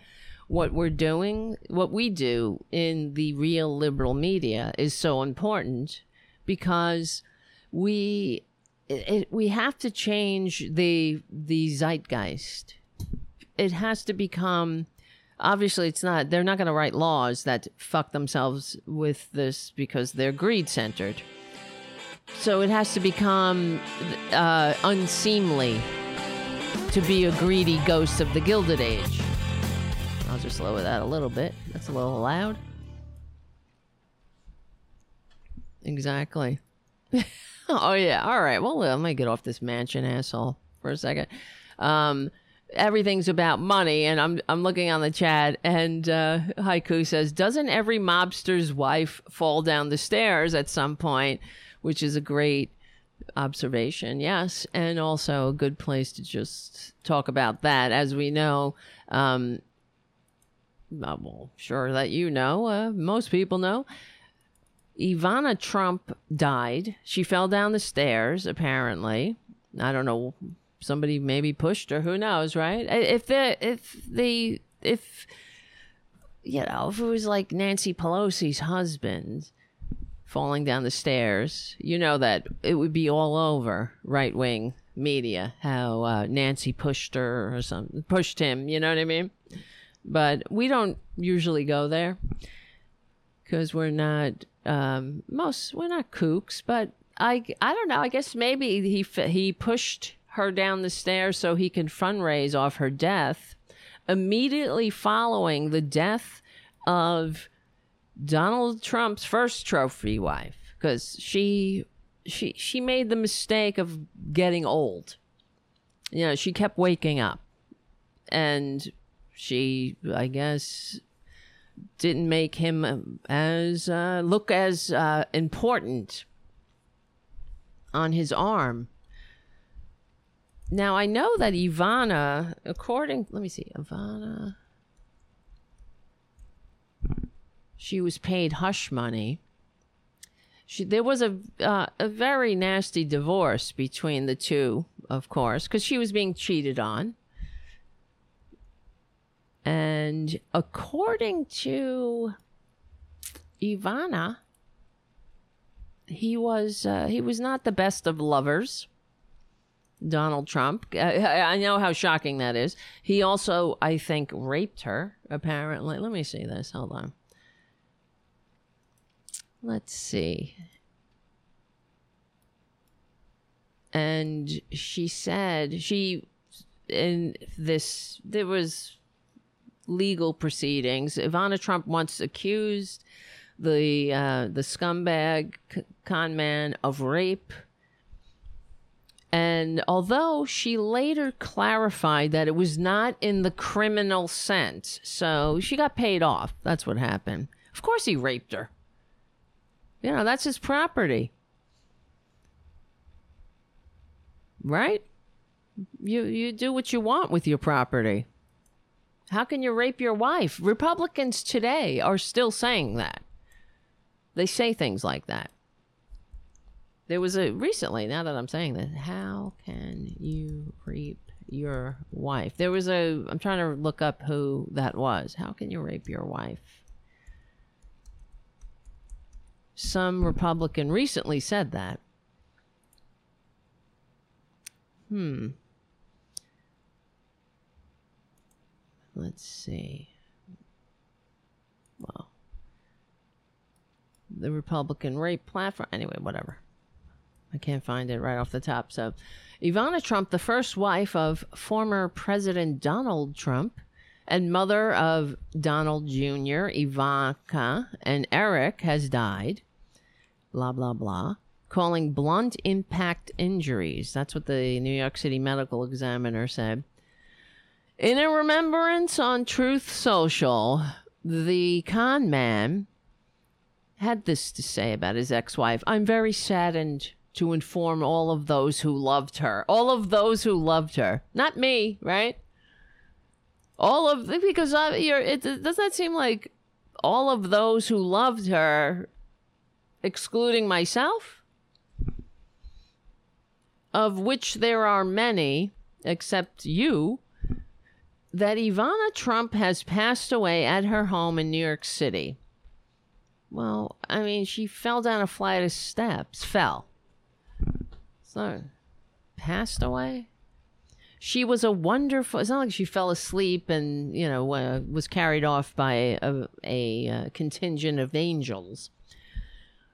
what we're doing, what we do in the real liberal media is so important because we it, we have to change the the zeitgeist. It has to become obviously it's not they're not going to write laws that fuck themselves with this because they're greed centered. So it has to become uh, unseemly to be a greedy ghost of the Gilded Age. I'll just lower that a little bit. That's a little loud. Exactly. oh yeah. All right. Well, let me get off this Manchin asshole for a second. Um, everything's about money, and I'm I'm looking on the chat, and uh, Haiku says, "Doesn't every mobster's wife fall down the stairs at some point?" Which is a great observation. Yes, and also a good place to just talk about that. As we know, um, uh, well, sure that you know, uh, most people know. Ivana Trump died. She fell down the stairs, apparently. I don't know. Somebody maybe pushed her. Who knows, right? If the if the if you know if it was like Nancy Pelosi's husband falling down the stairs, you know that it would be all over right wing media how uh, Nancy pushed her or something, pushed him. You know what I mean? but we don't usually go there because we're not um, most we're not kooks. But I I don't know. I guess maybe he he pushed her down the stairs so he can fundraise off her death. Immediately following the death of Donald Trump's first trophy wife, because she she she made the mistake of getting old. You know, she kept waking up, and she, I guess, didn't make him as uh, look as uh, important on his arm. Now I know that Ivana, according, let me see, Ivana, she was paid hush money. She, there was a uh, a very nasty divorce between the two, of course, because she was being cheated on. And according to Ivana, he was uh, he was not the best of lovers. Donald Trump. I, I know how shocking that is. He also, I think, raped her. Apparently, let me see this. Hold on. Let's see. And she said she in this there was legal proceedings. Ivana Trump once accused the uh, the scumbag con man of rape. And although she later clarified that it was not in the criminal sense, so she got paid off. That's what happened. Of course, he raped her. You know, that's his property. Right? You you do what you want with your property. How can you rape your wife? Republicans today are still saying that. They say things like that. There was a recently, now that I'm saying that, how can you rape your wife? There was a I'm trying to look up who that was. How can you rape your wife? Some Republican recently said that. Hmm. Let's see. Well, the Republican rape platform. Anyway, whatever. I can't find it right off the top. So, Ivana Trump, the first wife of former President Donald Trump and mother of Donald Jr., Ivanka, and Eric, has died. Blah, blah, blah. Calling blunt impact injuries. That's what the New York City Medical Examiner said. In a remembrance on Truth Social, the con man had this to say about his ex wife I'm very saddened to inform all of those who loved her. All of those who loved her. Not me, right? All of because I, you're, it does that seem like all of those who loved her, excluding myself, of which there are many, except you, that Ivana Trump has passed away at her home in New York City. Well, I mean, she fell down a flight of steps, fell. So, passed away? She was a wonderful. It's not like she fell asleep and you know uh, was carried off by a, a, a contingent of angels.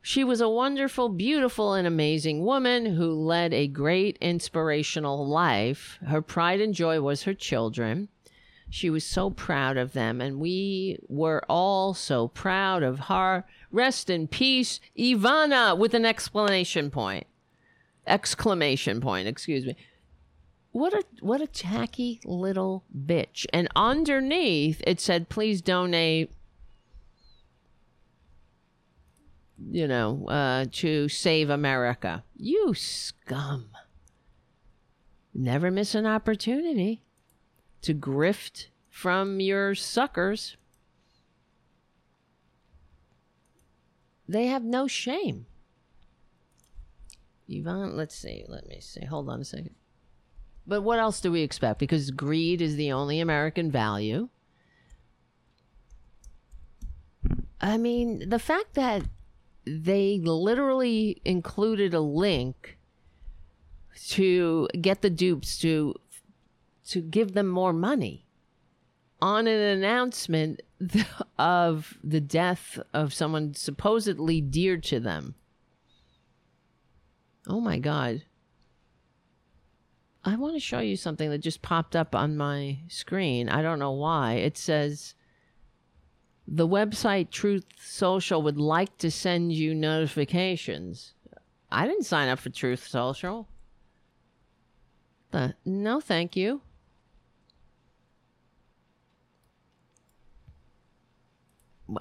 She was a wonderful, beautiful, and amazing woman who led a great, inspirational life. Her pride and joy was her children. She was so proud of them, and we were all so proud of her. Rest in peace, Ivana, with an exclamation point. Exclamation point, excuse me. What a what a tacky little bitch. And underneath it said, please donate you know, uh, to save America. You scum. Never miss an opportunity to grift from your suckers. They have no shame. Yvonne, let's see. Let me see. Hold on a second. But what else do we expect? Because greed is the only American value. I mean, the fact that they literally included a link to get the dupes to to give them more money on an announcement of the death of someone supposedly dear to them. Oh my god. I want to show you something that just popped up on my screen. I don't know why. It says the website Truth Social would like to send you notifications. I didn't sign up for Truth Social. But no, thank you.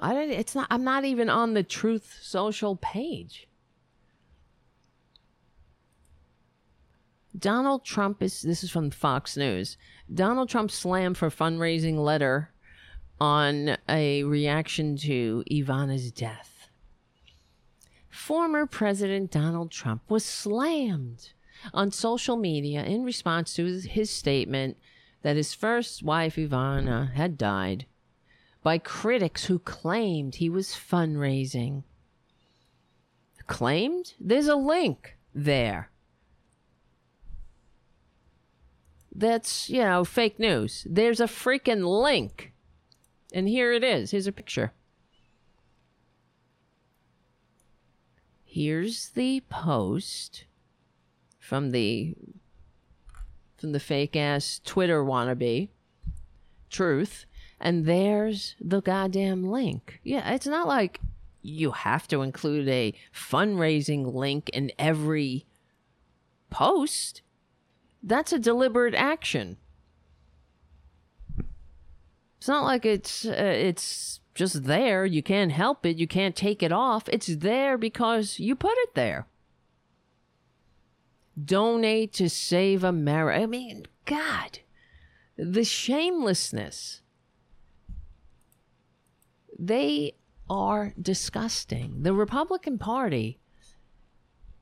I don't, it's not I'm not even on the Truth Social page. Donald Trump is this is from Fox News. Donald Trump slammed for fundraising letter on a reaction to Ivana's death. Former President Donald Trump was slammed on social media in response to his statement that his first wife Ivana had died by critics who claimed he was fundraising. Claimed? There's a link there. That's, you know, fake news. There's a freaking link. And here it is. Here's a picture. Here's the post from the from the fake ass Twitter wannabe truth and there's the goddamn link. Yeah, it's not like you have to include a fundraising link in every post. That's a deliberate action. It's not like it's uh, it's just there. You can't help it. You can't take it off. It's there because you put it there. Donate to save America. I mean, God, the shamelessness. They are disgusting. The Republican Party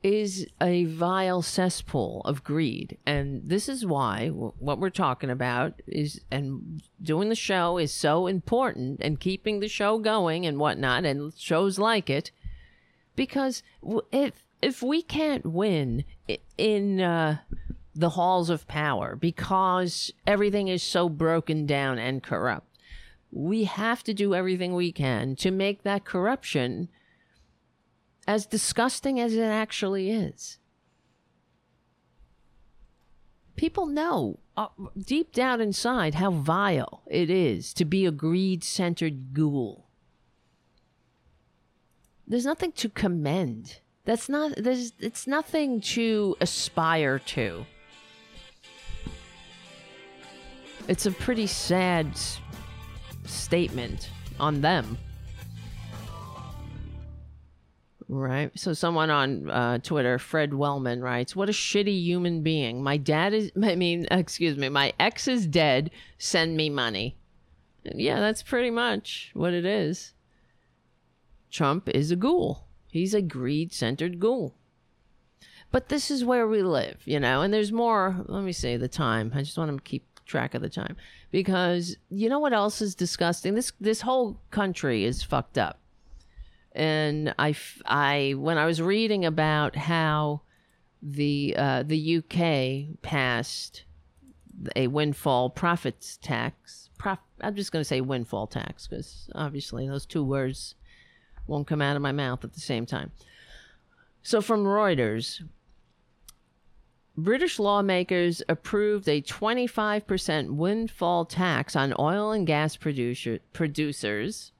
is a vile cesspool of greed. And this is why what we're talking about is, and doing the show is so important and keeping the show going and whatnot, and shows like it, because if, if we can't win in uh, the halls of power because everything is so broken down and corrupt, we have to do everything we can to make that corruption as disgusting as it actually is. People know uh, deep down inside how vile it is to be a greed centered ghoul. There's nothing to commend. That's not, there's, it's nothing to aspire to. It's a pretty sad statement on them. Right. So someone on uh, Twitter, Fred Wellman, writes, "What a shitty human being. My dad is. I mean, excuse me. My ex is dead. Send me money." Yeah, that's pretty much what it is. Trump is a ghoul. He's a greed-centered ghoul. But this is where we live, you know. And there's more. Let me see the time. I just want to keep track of the time because you know what else is disgusting? This this whole country is fucked up. And I, I when I was reading about how the uh, the UK passed a windfall profits tax. Prof, I'm just going to say windfall tax because obviously those two words won't come out of my mouth at the same time. So from Reuters, British lawmakers approved a 25% windfall tax on oil and gas producer, producers.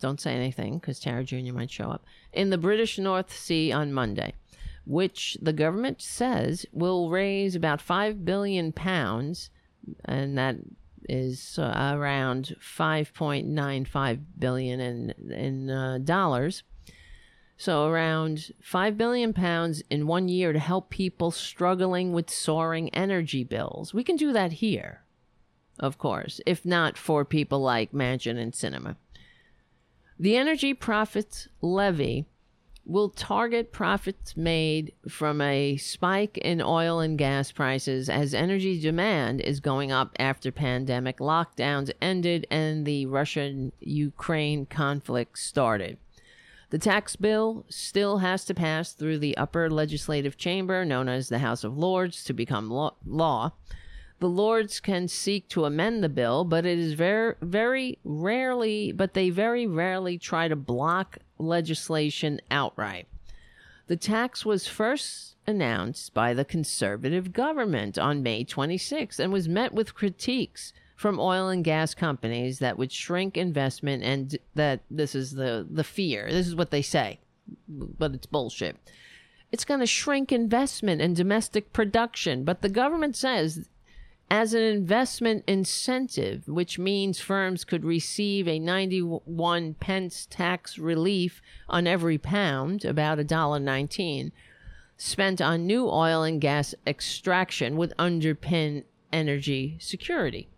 Don't say anything because Tara Jr. might show up. In the British North Sea on Monday, which the government says will raise about 5 billion pounds, and that is uh, around 5.95 billion in, in uh, dollars so around 5 billion pounds in one year to help people struggling with soaring energy bills. We can do that here, of course, if not for people like Manchin and Sinema. The energy profits levy will target profits made from a spike in oil and gas prices as energy demand is going up after pandemic lockdowns ended and the Russian Ukraine conflict started. The tax bill still has to pass through the upper legislative chamber, known as the House of Lords, to become law. The Lords can seek to amend the bill, but it is very, very rarely, but they very rarely try to block legislation outright. The tax was first announced by the conservative government on May 26 and was met with critiques from oil and gas companies that would shrink investment and that this is the the fear. This is what they say. But it's bullshit. It's going to shrink investment and domestic production, but the government says as an investment incentive, which means firms could receive a 91 pence tax relief on every pound, about a dollar 19. spent on new oil and gas extraction would underpin energy security.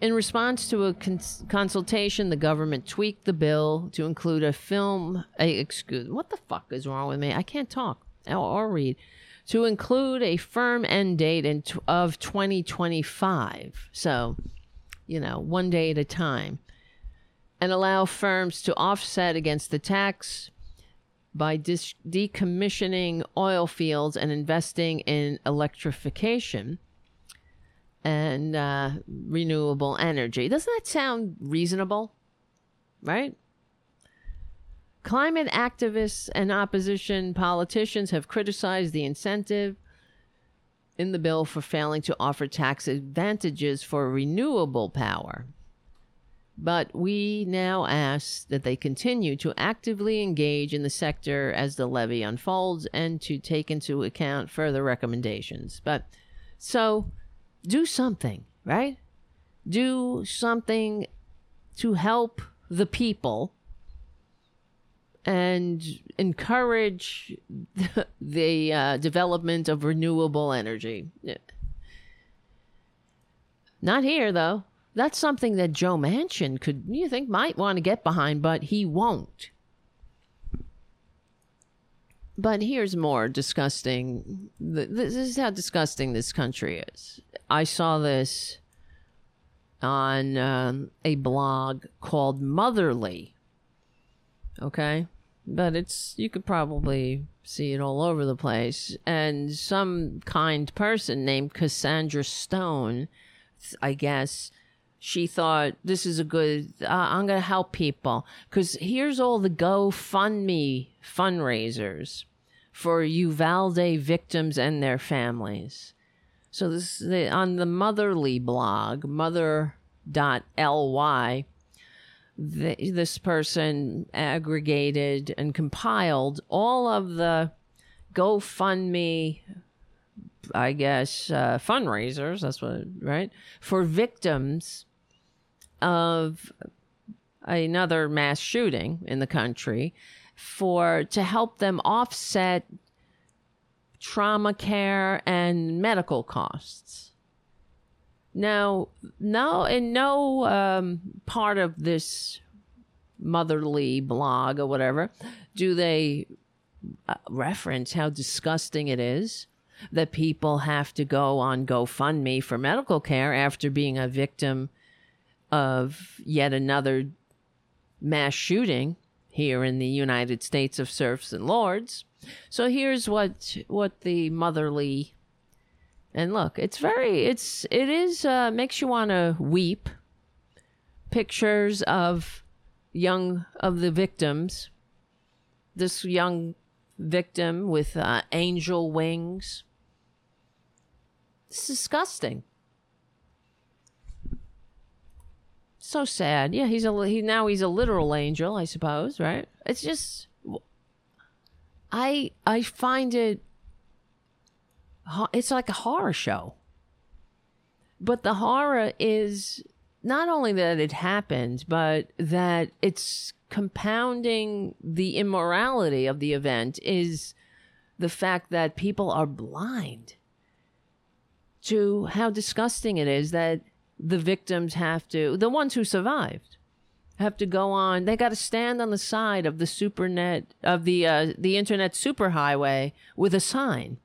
In response to a cons- consultation, the government tweaked the bill to include a film. A, excuse, what the fuck is wrong with me? I can't talk or read. To include a firm end date in t- of 2025. So, you know, one day at a time. And allow firms to offset against the tax by dis- decommissioning oil fields and investing in electrification and uh, renewable energy. Doesn't that sound reasonable? Right? Climate activists and opposition politicians have criticized the incentive in the bill for failing to offer tax advantages for renewable power. But we now ask that they continue to actively engage in the sector as the levy unfolds and to take into account further recommendations. But so do something, right? Do something to help the people and encourage the, the uh, development of renewable energy. Not here, though. That's something that Joe Manchin could, you think, might want to get behind, but he won't. But here's more disgusting. This is how disgusting this country is. I saw this on um, a blog called Motherly. Okay? But it's, you could probably see it all over the place. And some kind person named Cassandra Stone, I guess, she thought this is a good uh, i'm going to help people because here's all the gofundme fundraisers for uvalde victims and their families so this the, on the motherly blog mother.ly this person aggregated and compiled all of the gofundme I guess uh, fundraisers. That's what right for victims of another mass shooting in the country for to help them offset trauma care and medical costs. Now, no, in no um, part of this motherly blog or whatever do they uh, reference how disgusting it is that people have to go on GoFundMe for medical care after being a victim of yet another mass shooting here in the United States of serfs and lords. So here's what what the motherly and look, it's very it's it is uh makes you want to weep. Pictures of young of the victims. This young victim with uh, angel wings. It's disgusting. so sad. Yeah, he's a he now he's a literal angel, I suppose, right? It's just I I find it it's like a horror show. But the horror is not only that it happened, but that it's compounding the immorality of the event is the fact that people are blind to how disgusting it is that the victims have to, the ones who survived, have to go on. They got to stand on the side of the supernet of the uh, the internet superhighway with a sign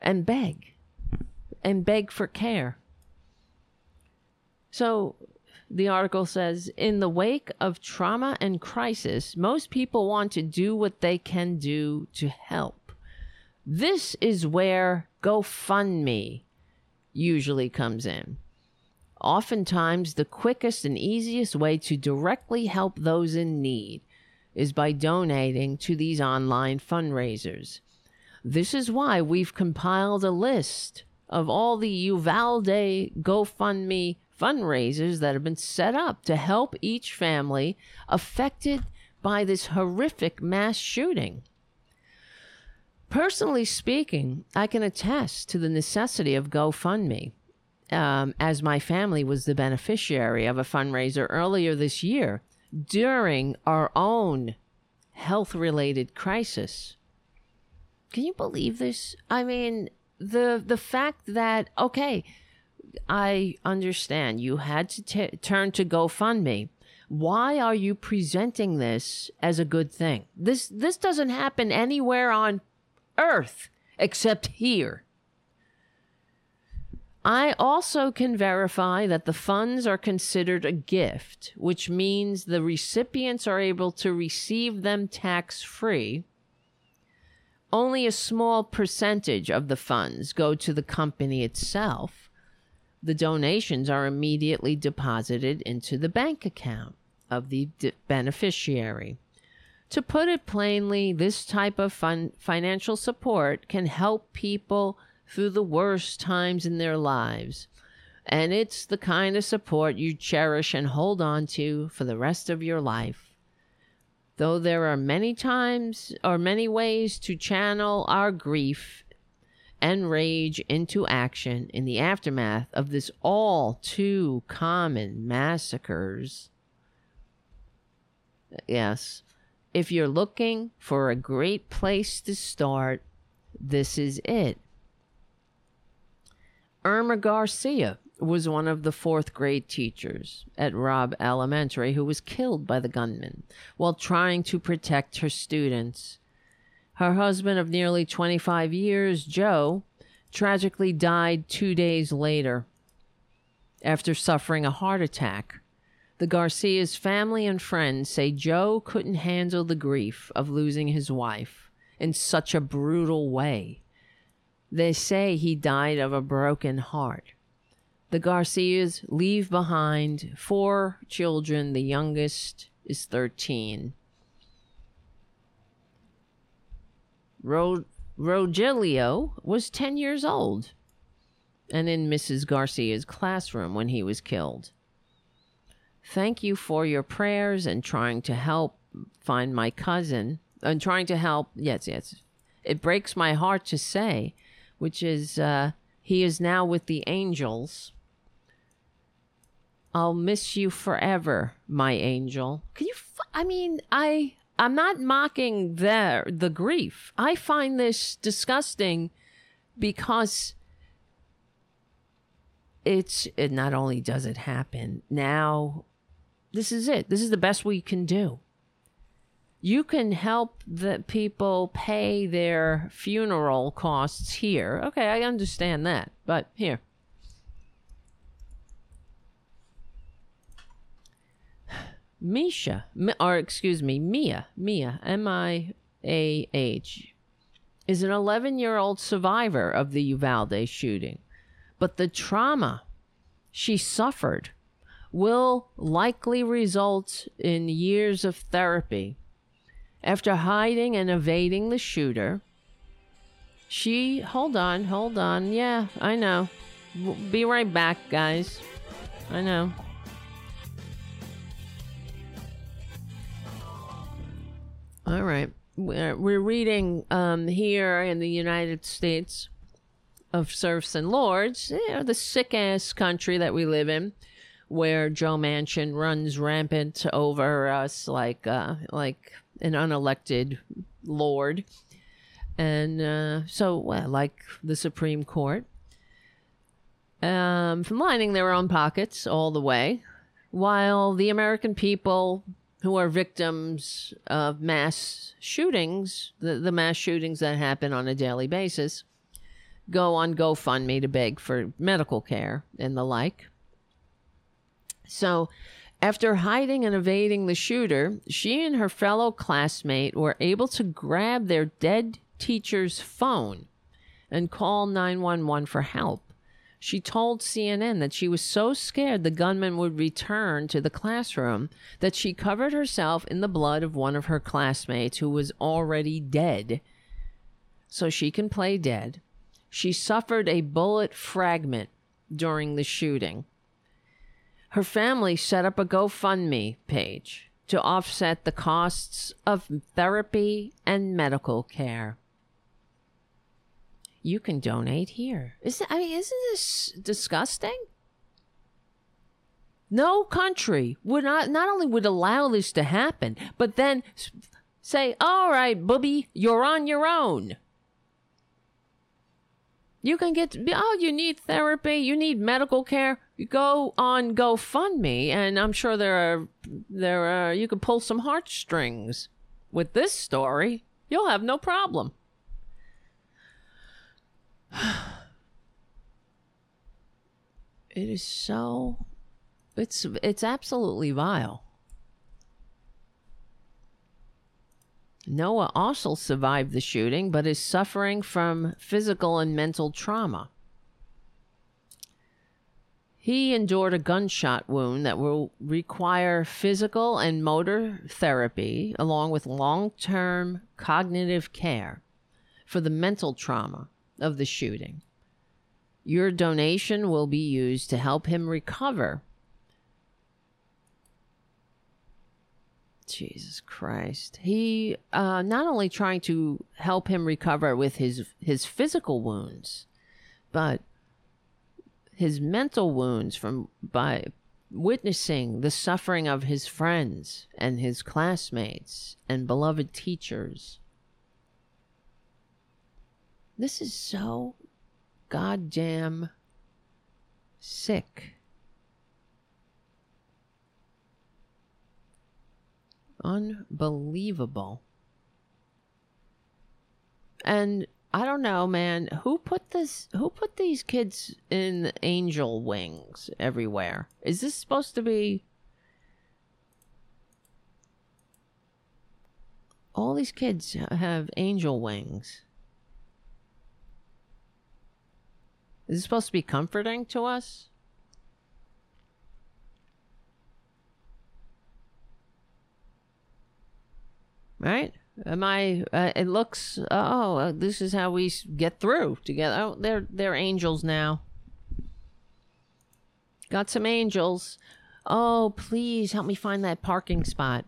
and beg and beg for care. So the article says in the wake of trauma and crisis, most people want to do what they can do to help. This is where GoFundMe usually comes in. Oftentimes, the quickest and easiest way to directly help those in need is by donating to these online fundraisers. This is why we've compiled a list of all the Uvalde GoFundMe fundraisers that have been set up to help each family affected by this horrific mass shooting. Personally speaking, I can attest to the necessity of GoFundMe, um, as my family was the beneficiary of a fundraiser earlier this year during our own health related crisis. Can you believe this? I mean, the the fact that okay, I understand you had to t- turn to GoFundMe. Why are you presenting this as a good thing? This this doesn't happen anywhere on earth except here. I also can verify that the funds are considered a gift, which means the recipients are able to receive them tax free. Only a small percentage of the funds go to the company itself. The donations are immediately deposited into the bank account of the d- beneficiary. To put it plainly, this type of fun- financial support can help people through the worst times in their lives. And it's the kind of support you cherish and hold on to for the rest of your life. Though there are many times or many ways to channel our grief and rage into action in the aftermath of this all too common massacres. Yes, if you're looking for a great place to start, this is it. Irma Garcia was one of the fourth grade teachers at Robb Elementary who was killed by the gunman while trying to protect her students. Her husband of nearly 25 years, Joe, tragically died two days later after suffering a heart attack. The Garcia's family and friends say Joe couldn't handle the grief of losing his wife in such a brutal way. They say he died of a broken heart. The Garcias leave behind four children. The youngest is 13. Ro- Rogelio was 10 years old and in Mrs. Garcia's classroom when he was killed. Thank you for your prayers and trying to help find my cousin and trying to help. Yes, yes. It breaks my heart to say, which is uh, he is now with the angels. I'll miss you forever, my angel. Can you? F- I mean, I I'm not mocking the the grief. I find this disgusting because it's it not only does it happen now this is it this is the best we can do you can help the people pay their funeral costs here okay i understand that but here misha or excuse me mia mia m-i-a-h is an 11 year old survivor of the uvalde shooting but the trauma she suffered will likely result in years of therapy. After hiding and evading the shooter, she. Hold on, hold on. Yeah, I know. Be right back, guys. I know. All right. We're reading um, here in the United States of serfs and lords, you know, the sick ass country that we live in, where Joe Manchin runs rampant over us like uh, like an unelected lord, and uh, so well, like the Supreme Court, um, from lining their own pockets all the way, while the American people who are victims of mass shootings, the, the mass shootings that happen on a daily basis, go on GoFundMe to beg for medical care and the like. So, after hiding and evading the shooter, she and her fellow classmate were able to grab their dead teacher's phone and call 911 for help. She told CNN that she was so scared the gunman would return to the classroom that she covered herself in the blood of one of her classmates who was already dead so she can play dead. She suffered a bullet fragment during the shooting. Her family set up a GoFundMe page to offset the costs of therapy and medical care. You can donate here. Is I mean, isn't this disgusting? No country would not not only would allow this to happen, but then say, "All right, booby, you're on your own." You can get, oh, you need therapy, you need medical care. You go on GoFundMe, and I'm sure there are, there are, you can pull some heartstrings. With this story, you'll have no problem. It is so, it's, it's absolutely vile. Noah also survived the shooting, but is suffering from physical and mental trauma. He endured a gunshot wound that will require physical and motor therapy, along with long term cognitive care for the mental trauma of the shooting. Your donation will be used to help him recover Jesus Christ. He uh, not only trying to help him recover with his his physical wounds, but his mental wounds from by witnessing the suffering of his friends and his classmates and beloved teachers. This is so goddamn sick. Unbelievable. And I don't know, man, who put this who put these kids in angel wings everywhere? Is this supposed to be All these kids have angel wings. Is it supposed to be comforting to us? right? Am I? Uh, it looks. Oh, uh, this is how we get through together. Oh, they're they're angels now. Got some angels. Oh, please help me find that parking spot.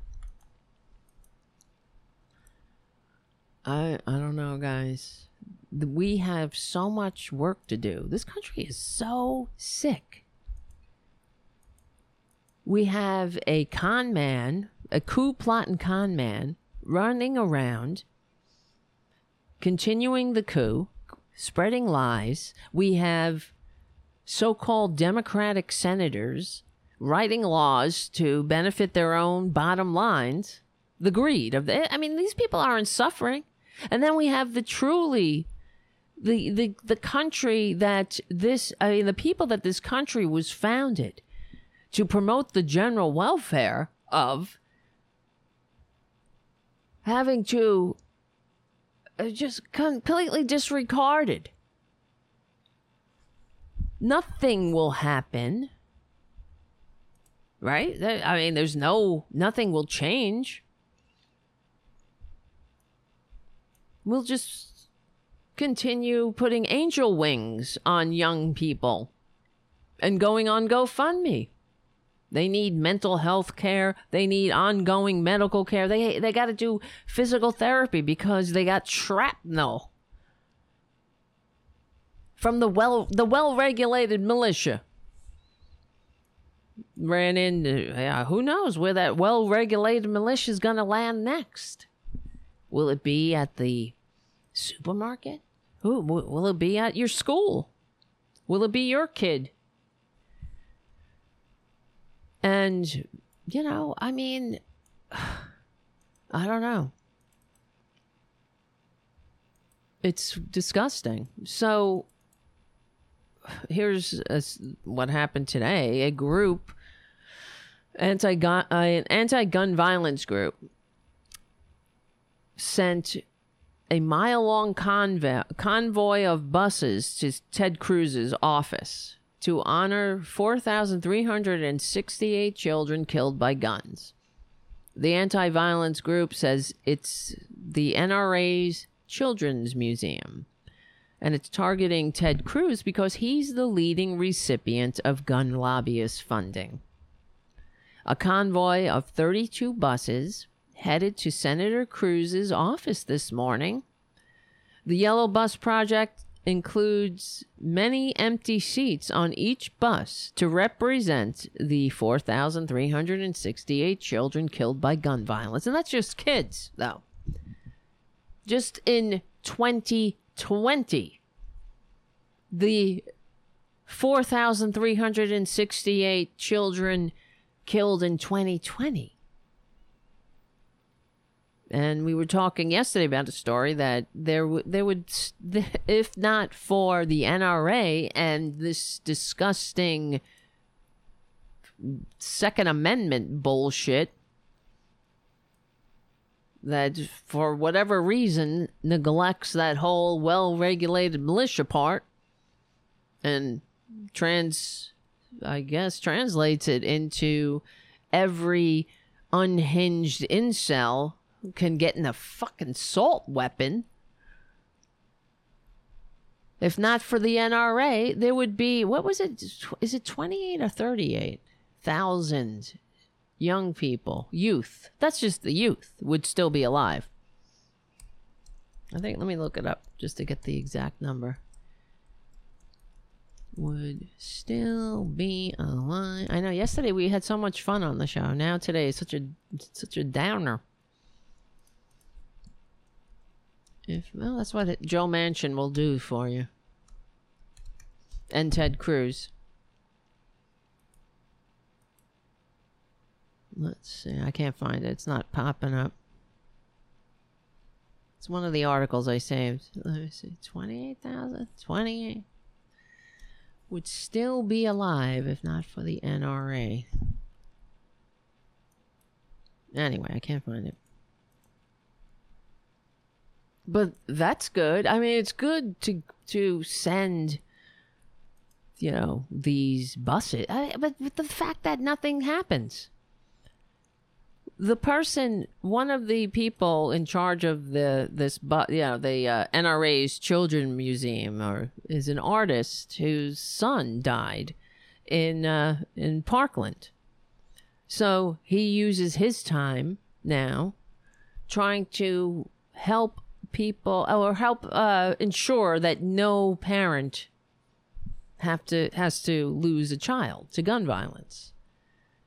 I I don't know, guys. We have so much work to do. This country is so sick. We have a con man, a coup plotting con man running around, continuing the coup, spreading lies. We have so called Democratic senators writing laws to benefit their own bottom lines. The greed of the, I mean, these people aren't suffering. And then we have the truly the the the country that this I mean the people that this country was founded to promote the general welfare of having to uh, just completely disregarded. Nothing will happen. Right? I mean, there's no, nothing will change. We'll just continue putting angel wings on young people and going on GoFundMe. They need mental health care. They need ongoing medical care. They they got to do physical therapy because they got shrapnel from the well the well regulated militia. Ran into yeah, who knows where that well regulated militia is going to land next? Will it be at the supermarket? Who will it be at your school? Will it be your kid? And, you know, I mean, I don't know. It's disgusting. So here's a, what happened today. A group, anti-gun, uh, an anti-gun violence group, sent a mile-long convoy, convoy of buses to Ted Cruz's office to honor 4,368 children killed by guns. The anti violence group says it's the NRA's Children's Museum. And it's targeting Ted Cruz because he's the leading recipient of gun lobbyist funding. A convoy of 32 buses headed to Senator Cruz's office this morning. The Yellow Bus Project includes many empty seats on each bus to represent the 4,368 children killed by gun violence. And that's just kids, though. Just in 2020. the 4,368 children killed in 2020. And we were talking yesterday about a story that there w- there would, if not for the NRA and this disgusting Second Amendment bullshit, that for whatever reason neglects that whole well regulated militia part and trans I guess translates it into every unhinged incel can get in a fucking assault weapon. If not for the NRA, there would be what was it? Is it twenty eight or thirty eight thousand young people, youth? That's just the youth would still be alive. I think. Let me look it up just to get the exact number would still be alive. I know yesterday we had so much fun on the show. Now today is such a such a downer. If well, that's what it, Joe Manchin will do for you. And Ted Cruz. Let's see. I can't find it. It's not popping up. It's one of the articles I saved. Let me see. 28,000? 28 would still be alive if not for the NRA. Anyway, I can't find it. But that's good. I mean, it's good to to send you know these buses, I, but with the fact that nothing happens. The person, one of the people in charge of the this, but you know, the uh, NRA's Children Museum, or is an artist whose son died in uh, in Parkland. So he uses his time now trying to help people or help uh, ensure that no parent have to has to lose a child to gun violence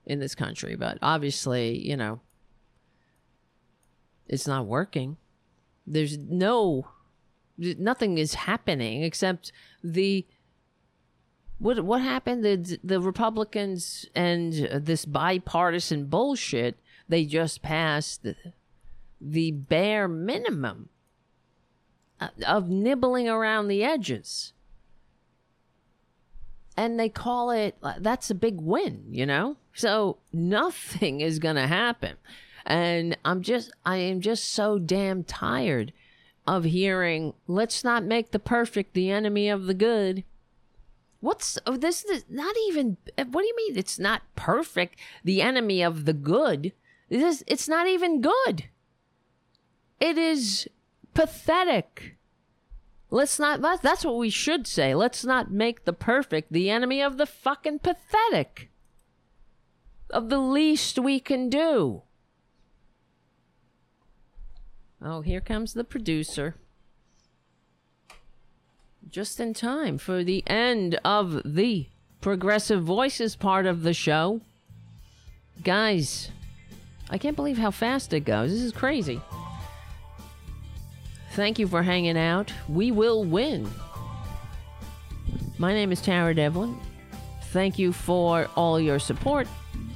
in this country. But obviously, you know, it's not working. There's no nothing is happening except the what what happened the the republicans and this bipartisan bullshit they just passed the, the bare minimum Uh, of nibbling around the edges. And they call it uh, that's a big win you know? So nothing is going to happen. And i'm just i am just so damn tired of hearing let's not make the perfect the enemy of the good. What's oh, this is not even what do you mean it's not perfect the enemy of the good? This it's not even good. It is pathetic let's not that's what we should say let's not make the perfect the enemy of the fucking pathetic of the least we can do Oh, here comes the producer. Just in time for the end of the Progressive Voices part of the show. Guys, I can't believe how fast it goes. This is crazy. Thank you for hanging out. We will win. My name is Tara Devlin. Thank you for all your support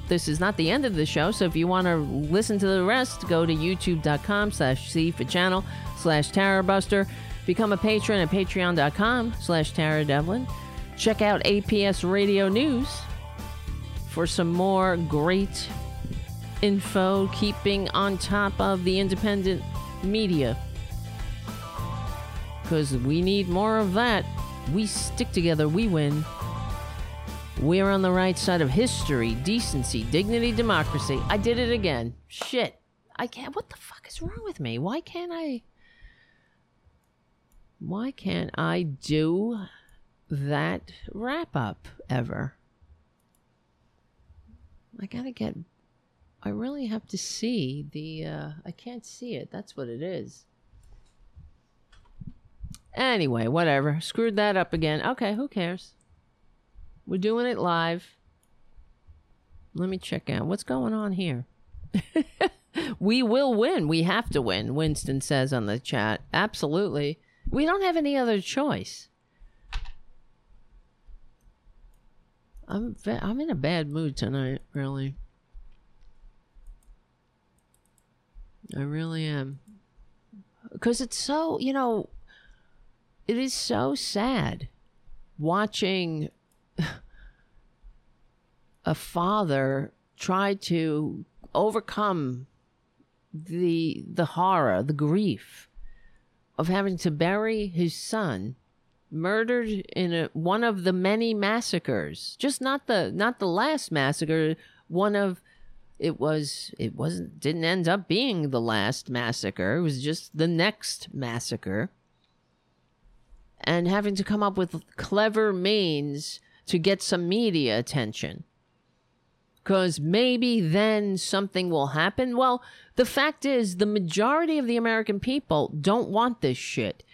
this is not the end of the show. So if you want to listen to the rest, go to youtube.com slash C for channel slash Tarabuster. Become a patron at patreon.com slash Tara Devlin. Check out APS Radio News for some more great info, keeping on top of the independent media. Because we need more of that. We stick together, we win. We're on the right side of history, decency, dignity, democracy. I did it again. Shit. I can't. What the fuck is wrong with me? Why can't I? Why can't I do that wrap up ever? I gotta get. I really have to see the. Uh, I can't see it. That's what it is. Anyway, whatever. Screwed that up again. Okay, who cares? We're doing it live. Let me check out what's going on here. we will win. We have to win, Winston says on the chat. Absolutely. We don't have any other choice. I'm I'm in a bad mood tonight, really. I really am. Cuz it's so, you know, it is so sad watching a father try to overcome the the horror, the grief of having to bury his son murdered in a, one of the many massacres. Just not the not the last massacre, one of it was it wasn't didn't end up being the last massacre. It was just the next massacre. And having to come up with clever means to get some media attention. Cuz maybe then something will happen. Well, the fact is the majority of the American people don't want this shit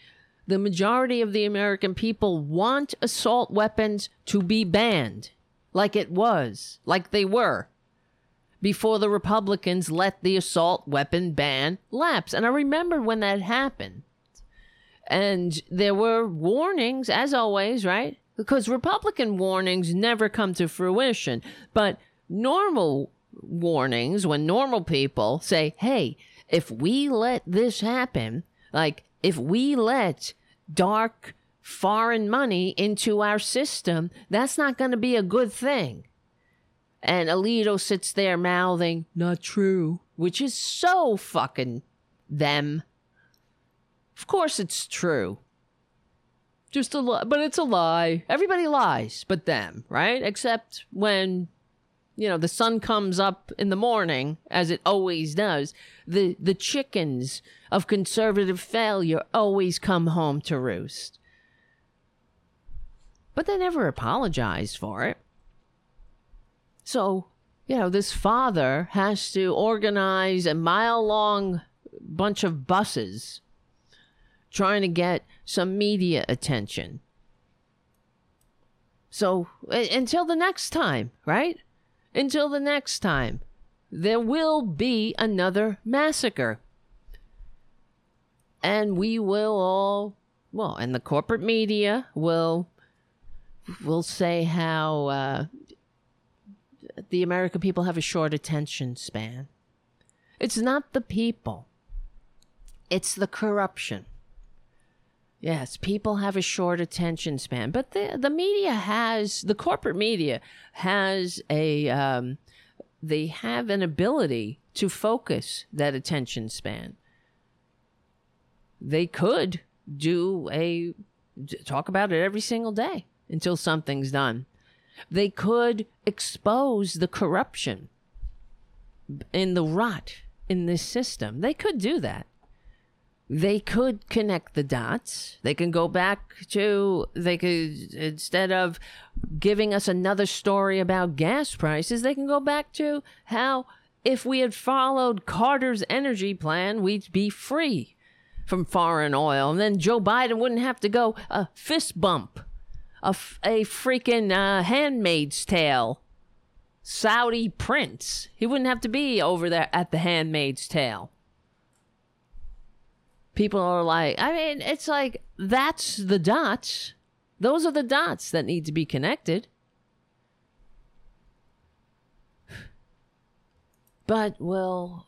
the majority of the American people want assault weapons to be banned, like it was, like they were, before the Republicans let the assault weapon ban lapse. And I remember when that happened. And there were warnings, as always, right? Because Republican warnings never come to fruition. But normal warnings, when normal people say, hey, if we let this happen, like if we let dark foreign money into our system, that's not going to be a good thing. And Alito sits there mouthing, not true, which is so fucking them. Of course it's true. Just a lie, but it's a lie. Everybody lies, but them, right? Except when you know the sun comes up in the morning as it always does the the chickens of conservative failure always come home to roost but they never apologized for it so you know this father has to organize a mile long bunch of buses trying to get some media attention so until the next time right until the next time, there will be another massacre. And we will all, well, and the corporate media will will say how uh, the American people have a short attention span. It's not the people. It's the corruption. Yes, people have a short attention span, but the the media has the corporate media has a um, they have an ability to focus that attention span. They could do a talk about it every single day until something's done. They could expose the corruption in the rot in this system. They could do that they could connect the dots. They can go back to, they could, instead of giving us another story about gas prices, they can go back to how if we had followed Carter's energy plan, we'd be free from foreign oil. And then Joe Biden wouldn't have to go a fist bump, a, freaking uh, handmaid's tale. Saudi prince. He wouldn't have to be over there at the handmaid's tale people are like, I mean, it's like that's the dots. Those are the dots that need to be connected. But, well,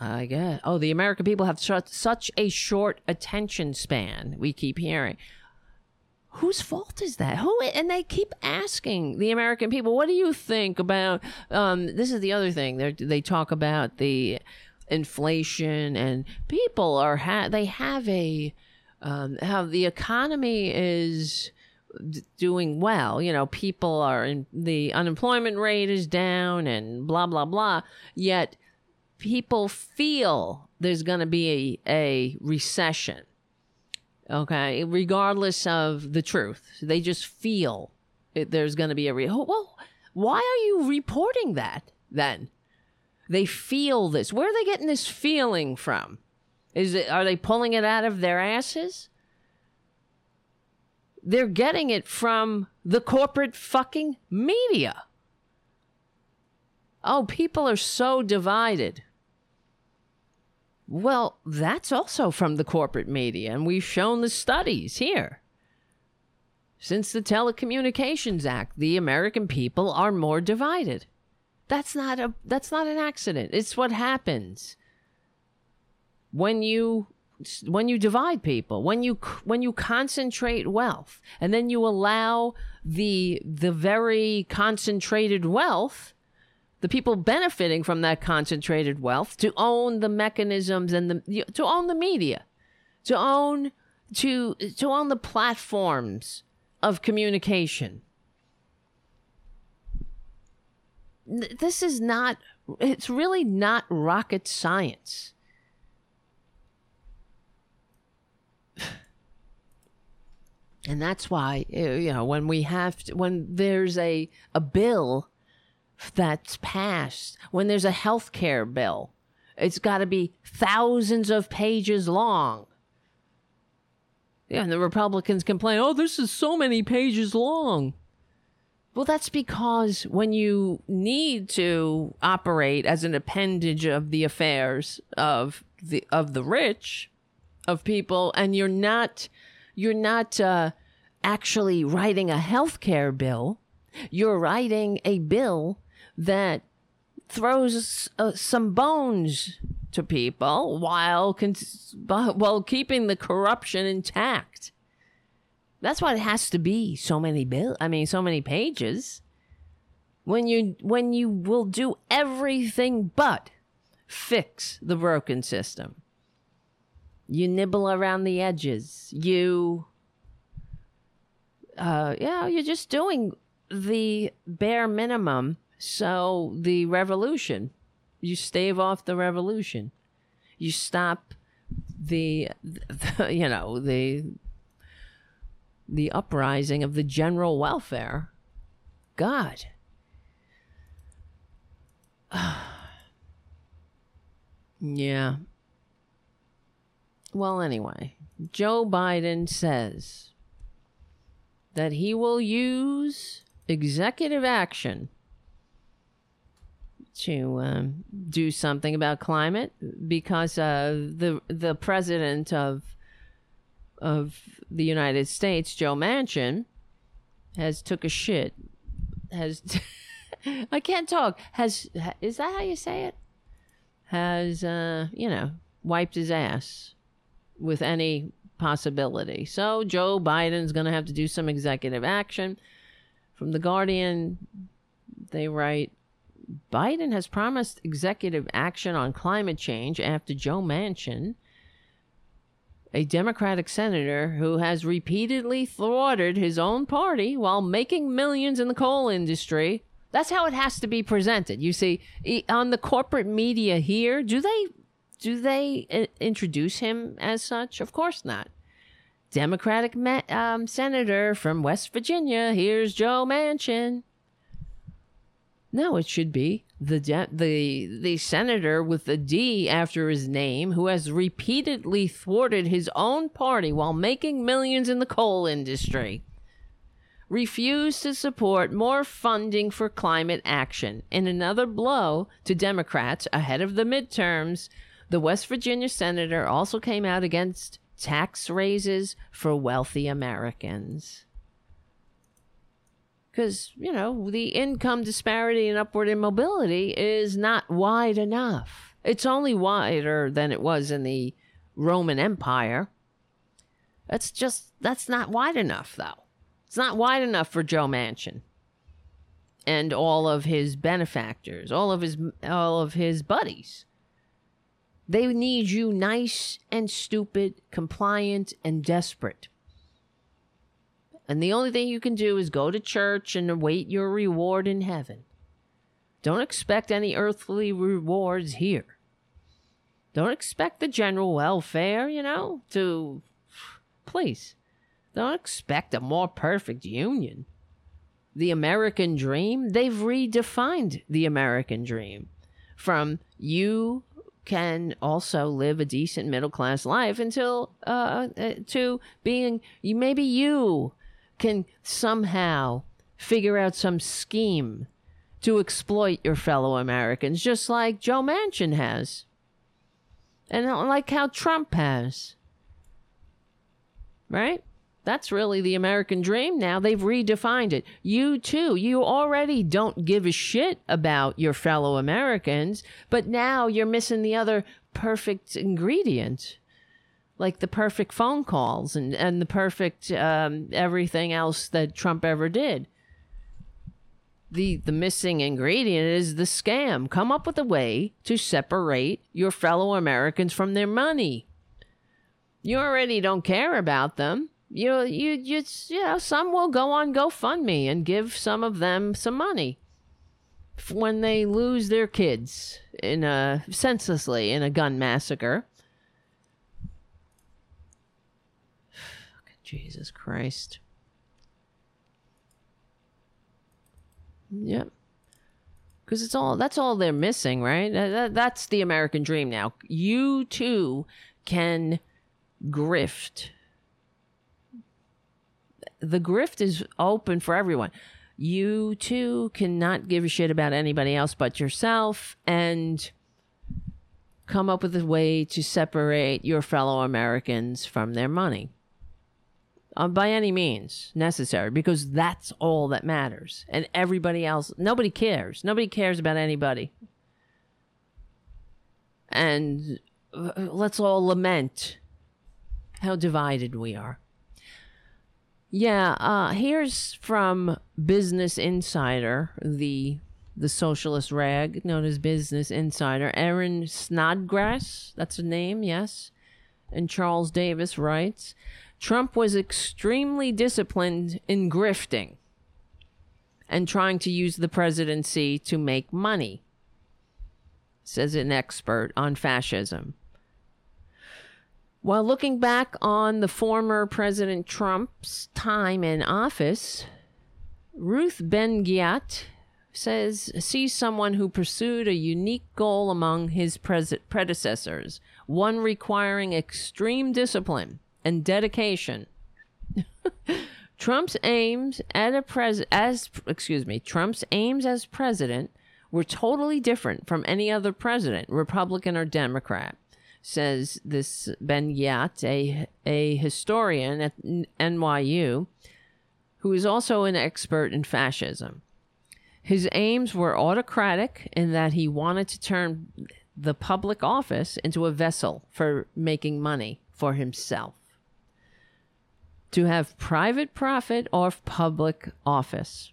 I guess. Oh, the American people have such a short attention span, we keep hearing. Whose fault is that? Who? And they keep asking the American people, what do you think about. Um, this is the other thing. They they talk about the inflation and people are ha- they have a um, how the economy is doing well. You know people are in the unemployment rate is down and blah blah blah. Yet people feel there's going to be a, a recession. Okay? Regardless of the truth. They just feel it, there's going to be a re- well why are you reporting that then they feel this. Where are they getting this feeling from? Is it are they pulling it out of their asses? They're getting it from the corporate fucking media. Oh, people are so divided. Well, that's also from the corporate media, and we've shown the studies here. Since the Telecommunications Act, the American people are more divided. That's not a that's not an accident. It's what happens when you when you divide people, when you when you concentrate wealth, and then you allow the the very concentrated wealth, the people benefiting from that concentrated wealth, to own the mechanisms and the to own the media, to own to to own the platforms of communication. This is not. It's really not rocket science and that's why you know when we have to, when there's a a bill that's passed when there's a health care bill it's got to be thousands of pages long yeah and the republicans complain oh this is so many pages long well that's because when you need to operate as an appendage of the affairs of the of the rich of people and you're not you're not uh, actually writing a health care bill. You're writing a bill that throws uh, some bones to people while con- while keeping the corruption intact. That's why it has to be so many bill. I mean, so many pages. When you when you will do everything but fix the broken system. You nibble around the edges. You, uh, yeah, you're just doing the bare minimum. So the revolution, you stave off the revolution. You stop the, the you know, the the uprising of the general welfare. God. yeah. Well, anyway, Joe Biden says that he will use executive action to um, do something about climate because uh, the the president of of the United States, Joe Manchin, has took a shit. Has I can't talk. Has is that how you say it? Has uh, you know wiped his ass with any possibility. So Joe Biden's going to have to do some executive action. From The Guardian, they write Biden has promised executive action on climate change after Joe Manchin, a Democratic senator who has repeatedly thwarted his own party while making millions in the coal industry. That's how it has to be presented. You see, on the corporate media here, do they do they uh, introduce him as such? Of course not. Democratic um, senator from West Virginia. Here's Joe Manchin. No, it should be the de- the the senator with the D after his name who has repeatedly thwarted his own party while making millions in the coal industry. Refused to support more funding for climate action. In another blow to Democrats ahead of the midterms, the West Virginia senator also came out against tax raises for wealthy Americans. Because, you know, the income disparity and upward immobility is not wide enough. It's only wider than it was in the Roman Empire. That's just, that's not wide enough, though. It's not wide enough for Joe Manchin and all of his benefactors, all of his all of his buddies. They need you nice and stupid, compliant and desperate. And the only thing you can do is go to church and await your reward in heaven. Don't expect any earthly rewards here. Don't expect the general welfare, you know, to. Please. Don't expect a more perfect union. The American dream, they've redefined the American dream from you can also live a decent middle class life until uh, uh, to being maybe you can somehow figure out some scheme to exploit your fellow Americans just like Joe Manchin has and like how Trump has right That's really the American dream now. They've redefined it. You too, you already don't give a shit about your fellow Americans, but now you're missing the other perfect ingredient. Like the perfect phone calls and, and the perfect um, everything else that Trump ever did. The, the missing ingredient is the scam. Come up with a way to separate your fellow Americans from their money. You already don't care about them you you you you know some will go on GoFundMe and give some of them some money when they lose their kids in a senselessly in a gun massacre. Jesus Christ. Yep. Because it's all that's all they're missing, right? That, that's the American dream now. You too can grift the grift is open for everyone. You too cannot give a shit about anybody else but yourself and come up with a way to separate your fellow Americans from their money. Uh, by any means necessary, because that's all that matters. And everybody else, nobody cares. Nobody cares about anybody. And uh, let's all lament how divided we are. Yeah, uh, here's from Business Insider, the the socialist rag known as Business Insider. Erin Snodgrass, that's a name, yes. And Charles Davis writes Trump was extremely disciplined in grifting and trying to use the presidency to make money, says an expert on fascism. While looking back on the former President Trump's time in office, Ruth Ben-Ghiat says sees someone who pursued a unique goal among his predecessors, one requiring extreme discipline and dedication. Trump's aims at a pres as excuse me, Trump's aims as president were totally different from any other president, Republican or Democrat says this Ben-Ghiat, a, a historian at NYU, who is also an expert in fascism. His aims were autocratic in that he wanted to turn the public office into a vessel for making money for himself. To have private profit off public office.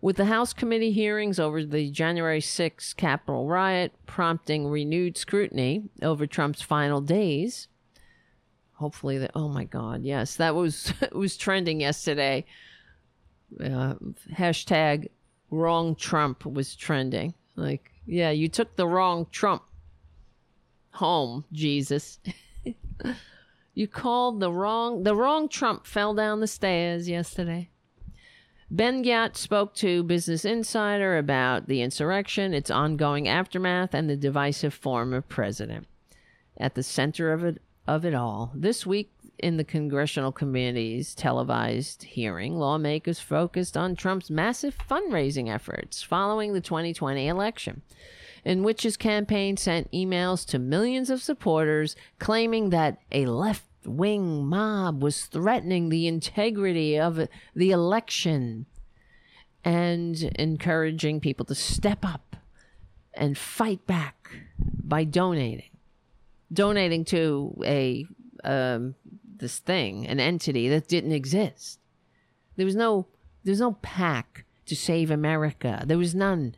With the House committee hearings over the January 6 Capitol riot prompting renewed scrutiny over Trump's final days, hopefully that oh my god yes that was was trending yesterday. Uh, hashtag wrong trump was trending. Like yeah you took the wrong trump home jesus you called the wrong the wrong trump fell down the stairs yesterday Ben-Ghiat spoke to Business Insider about the insurrection, its ongoing aftermath, and the divisive former president. At the center of it, of it all, this week in the congressional committee's televised hearing, lawmakers focused on Trump's massive fundraising efforts following the 2020 election, in which his campaign sent emails to millions of supporters claiming that a left wing mob was threatening the integrity of the election and encouraging people to step up and fight back by donating. Donating to a um, this thing an entity that didn't exist. There was no there's no PAC to save america. There was none.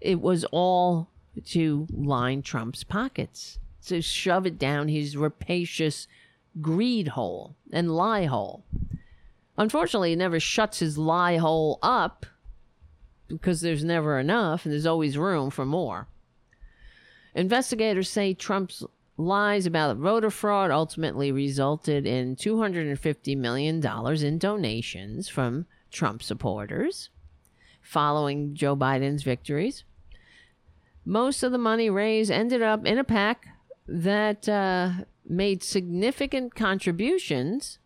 It was all to line trump's pockets to shove it down his rapacious greed hole and lie hole. Unfortunately, he never shuts his lie hole up because there's never enough and there's always room for more. Investigators say Trump's lies about voter fraud ultimately resulted in $250 million in donations from Trump supporters following Joe Biden's victories. Most of the money raised ended up in a pack that uh, made significant contributions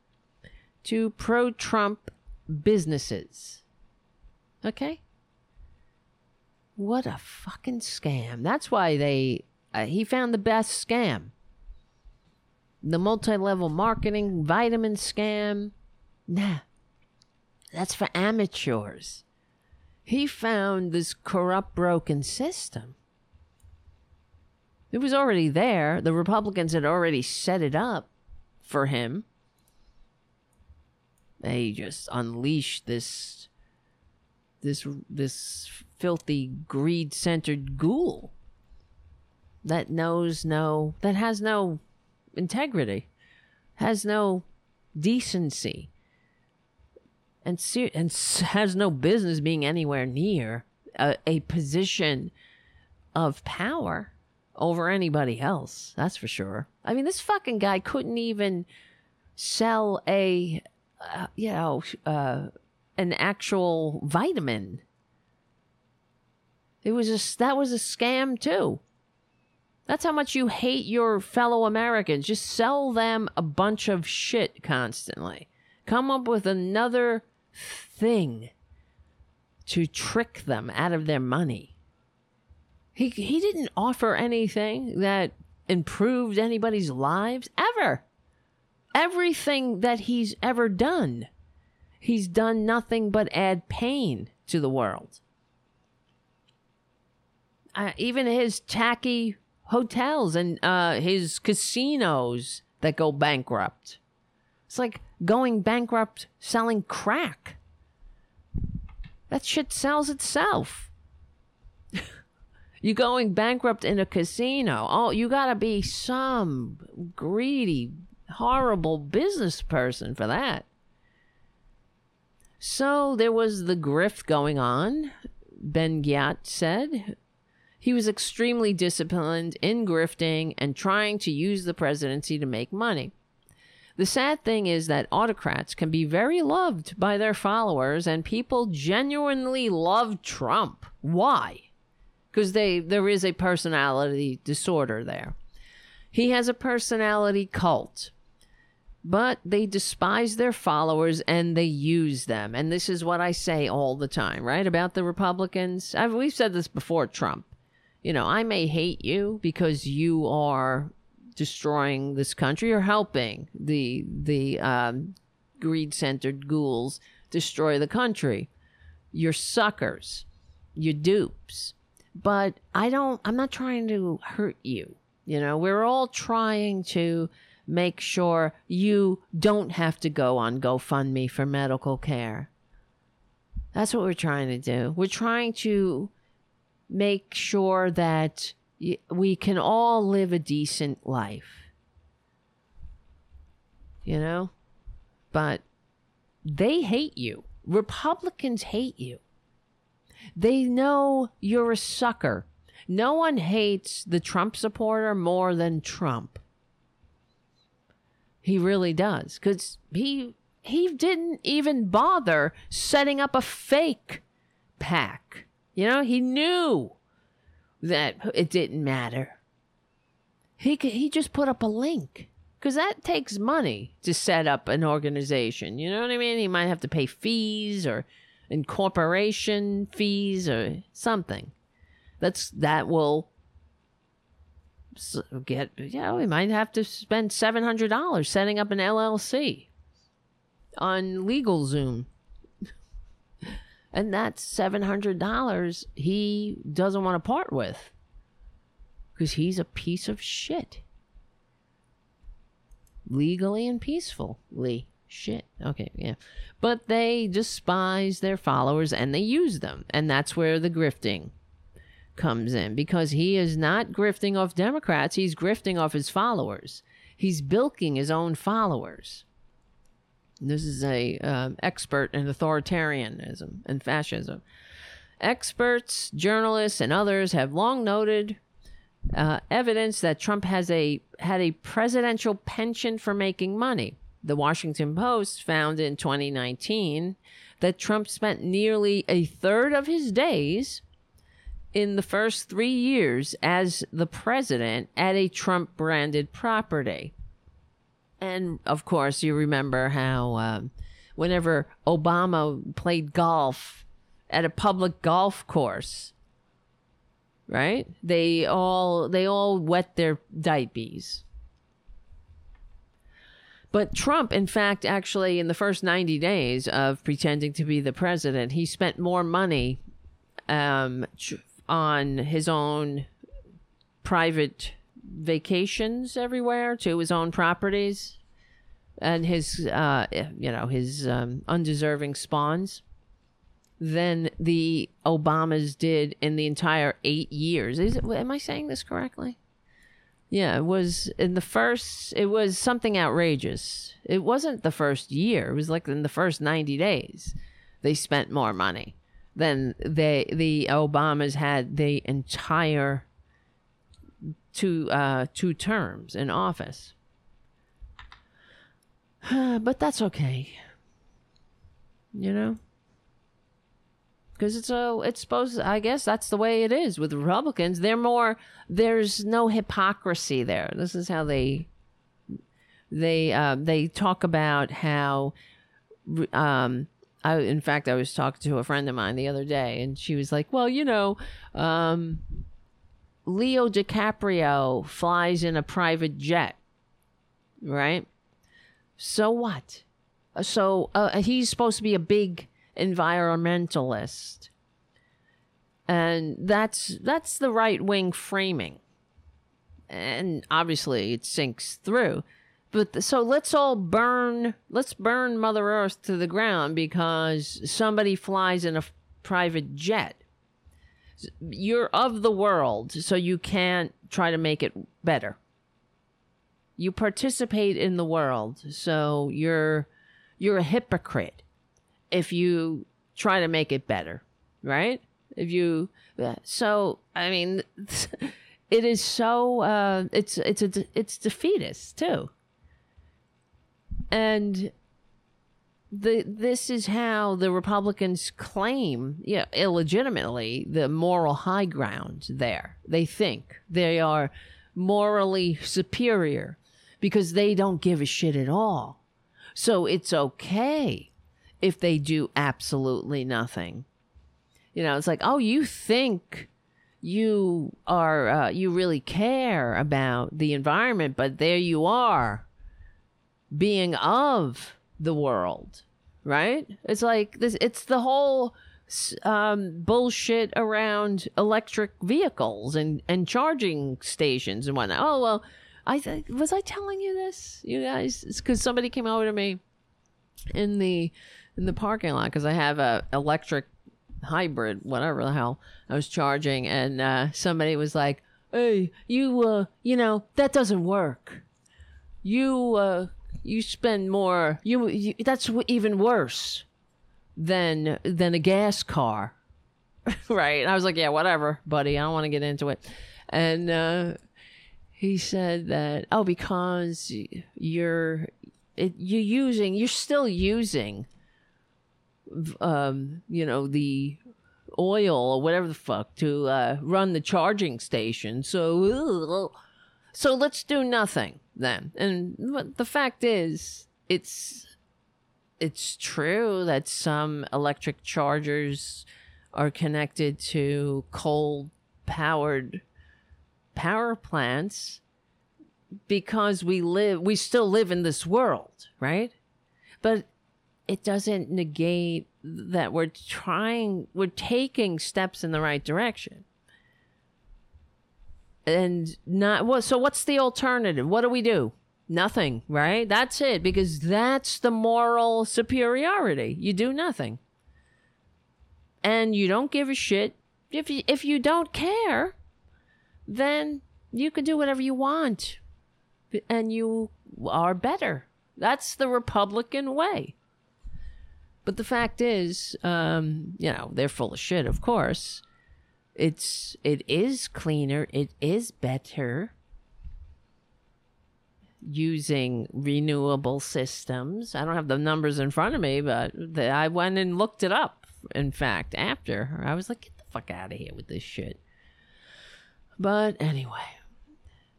to pro Trump businesses. Okay? What a fucking scam. That's why they, uh, he found the best scam. The multi level marketing vitamin scam. Nah. That's for amateurs. He found this corrupt, broken system. It was already there. The Republicans had already set it up for him. They just unleashed this this this filthy greed-centered ghoul that knows no that has no integrity, has no decency, and ser- and has no business being anywhere near a, a position of power over anybody else. That's for sure. I mean, this fucking guy couldn't even sell a, uh, you know, uh, an actual vitamin. It was just that was a scam too. That's how much you hate your fellow Americans. Just sell them a bunch of shit constantly. Come up with another thing to trick them out of their money. He he didn't offer anything that improved anybody's lives ever. Everything that he's ever done, he's done nothing but add pain to the world. Uh, even his tacky hotels and uh, his casinos that go bankrupt. It's like going bankrupt selling crack. That shit sells itself. you going bankrupt in a casino. Oh, you gotta be some greedy, horrible business person for that. So there was the grift going on, Ben Ghiat said. He was extremely disciplined in grifting and trying to use the presidency to make money. The sad thing is that autocrats can be very loved by their followers, and people genuinely love Trump. Why? Because they there is a personality disorder there. He has a personality cult, but they despise their followers and they use them. And this is what I say all the time, right? About the Republicans. I've, we've said this before. Trump. You know, I may hate you because you are destroying this country or helping the the um, greed centered ghouls destroy the country. You're suckers. You're dupes. But I don't. I'm not trying to hurt you. You know, we're all trying to make sure you don't have to go on GoFundMe for medical care. That's what we're trying to do. We're trying to make sure that we can all live a decent life. You know? But they hate you. Republicans hate you. They know you're a sucker. No one hates the Trump supporter more than Trump. He really does cuz he he didn't even bother setting up a fake pack. You know, he knew that it didn't matter. He he just put up a link because that takes money to set up an organization. You know what I mean? He might have to pay fees or incorporation fees or something. That's that will get. Know, he might have to spend seven hundred dollars setting up an LLC on LegalZoom and that's $700 he doesn't want to part with because he's a piece of shit. Legally and peacefully. Shit. Okay, yeah. But they despise their followers and they use them. And that's where the grifting comes in because he is not grifting off Democrats, he's grifting off his followers. He's bilking his own followers. This is a um, expert in authoritarianism and fascism. Experts, journalists, and others have long noted uh, evidence that Trump has a had a presidential penchant for making money. The Washington Post found in 2019 that Trump spent nearly a third of his days in the first three years as the president at a Trump branded property. And of course, you remember how um, whenever Obama played golf at a public golf course, right? They all they all wet their diapers. But Trump, in fact, actually, in the first 90 days of pretending to be the president, he spent more money um, on his own private vacations everywhere to his own properties and his, uh, you know, his um, undeserving spawns than the Obamas did in the entire eight years. Is it, am I saying this correctly? Yeah, it was in the first, it was something outrageous. It wasn't the first year, it was like in the first 90 days. They spent more money than they, the Obamas had the entire two, uh, two terms in office. but that's okay. You know? Because it's a it's supposed i guess that's the way it is with republicans. They're more there's no hypocrisy there. This is how they they uh, they talk about how um I, in fact i was talking to a friend of mine the other day and she was like well you know um leo dicaprio flies in a private jet right? So what? So uh, he's supposed to be a big environmentalist. And that's that's the right wing framing. And obviously it sinks through. But the, so let's all burn let's burn mother earth to the ground because somebody flies in a f- private jet. You're of the world, so you can't try to make it better. You participate in the world, so you're you're a hypocrite if you try to make it better, right? If you so I mean it is so uh it's it's a it's defeatist too. And the this is how the Republicans claim, yeah, illegitimately the moral high ground there. They think they are morally superior because they don't give a shit at all. So it's okay if they do absolutely nothing. You know, it's like, oh, you think you are, uh, you really care about the environment, but there you are being of the world, right? It's like this, it's the whole um, bullshit around electric vehicles and, and charging stations and whatnot. Oh, well, I th- was I telling you this, you guys? Because somebody came over to me in the in the parking lot because I have a electric hybrid, whatever the hell I was charging, and uh, somebody was like, "Hey, you, uh, you know that doesn't work. You, uh, you spend more. You, you that's even worse than than a gas car, right?" And I was like, "Yeah, whatever, buddy. I don't want to get into it." And uh, he said that, "Oh, because you're." It, you're using, you're still using um, you know, the oil or whatever the fuck to uh, run the charging station. So, so let's do nothing then. And the fact is, it's it's true that some electric chargers are connected to coal powered power plants because we live we still live in this world right but it doesn't negate that we're trying we're taking steps in the right direction. And not well so what's the alternative? What do we do? Nothing right? That's it because that's the moral superiority. You do nothing. And you don't give a shit. If you, if you don't care then you can do whatever you want. And you are better. That's the republican way but the fact is, um, you know, they're full of shit, of course. It's it is cleaner, it is better using renewable systems. I don't have the numbers in front of me, but the, I went and looked it up. In fact, after I was like, get the fuck out of here with this shit. But anyway,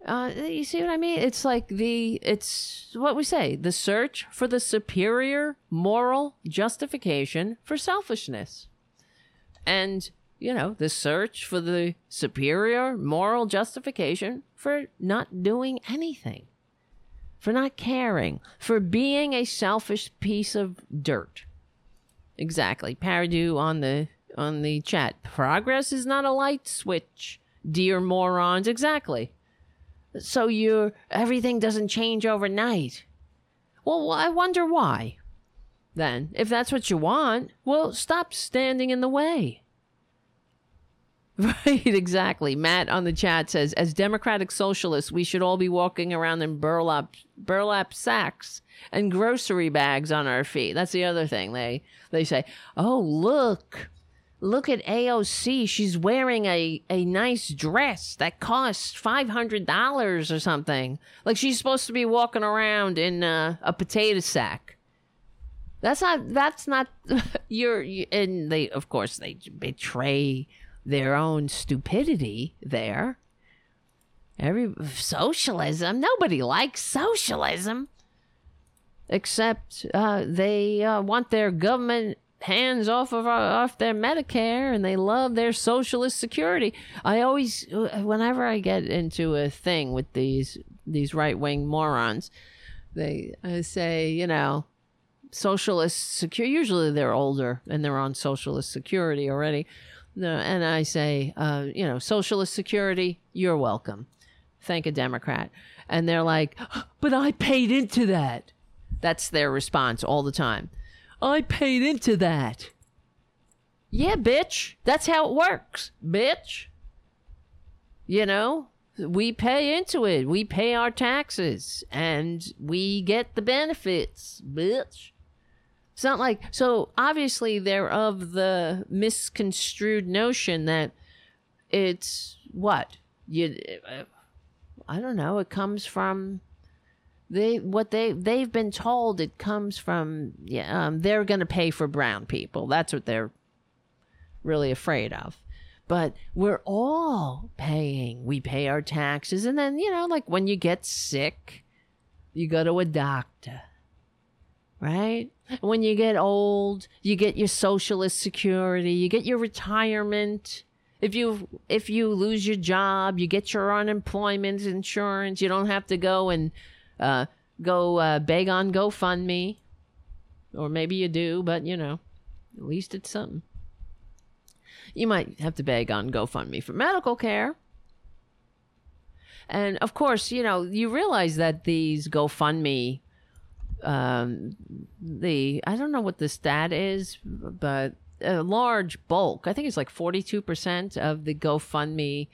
uh, you see what I mean? It's like the, it's what we say, the search for the superior moral justification for selfishness. And, you know, the search for the superior moral justification for not doing anything. for not caring, for being a selfish piece of dirt. Exactly. Paradu on the on the chat. Progress is not a light switch, dear morons. Exactly. So you everything doesn't change overnight. Well, I wonder why. Then, if that's what you want, well, stop standing in the way. Right, exactly. Matt on the chat says, as democratic socialists, we should all be walking around in burlap burlap sacks and grocery bags on our feet. That's the other thing. They they say, "Oh, look. Look at AOC. She's wearing a, a nice dress that costs $500 or something. Like she's supposed to be walking around in uh, a potato sack." That's not that's not you're you, and they of course they betray their own stupidity there. Every socialism, nobody likes socialism, except uh, they uh, want their government hands off of off their Medicare and they love their socialist security. I always, whenever I get into a thing with these these right wing morons, they I say, you know, socialist security. Usually they're older and they're on socialist security already. And I say, uh, you know, socialist security, you're welcome. Thank a Democrat. And they're like, but I paid into that. That's their response all the time. I paid into that. Yeah, bitch. That's how it works, bitch. You know, we pay into it. We pay our taxes and we get the benefits, bitch. It's not like so obviously they're of the misconstrued notion that it's what you I don't know, it comes from they what they they've been told it comes from yeah, um, they're going to pay for brown people. That's what they're really afraid of. But we're all paying. We pay our taxes and then, you know, like when you get sick, you go to a doctor right? When you get old, you get your socialist security, you get your retirement. If you if you lose your job, you get your unemployment insurance. You don't have to go and uh, go uh, beg on GoFundMe, or maybe you do, but you know, at least it's something. You might have to beg on GoFundMe for medical care. And of course, you know, you realize that these GoFundMe um, the I don't know what the stat is, but a large bulk, I think it's like 42% of the GoFundMe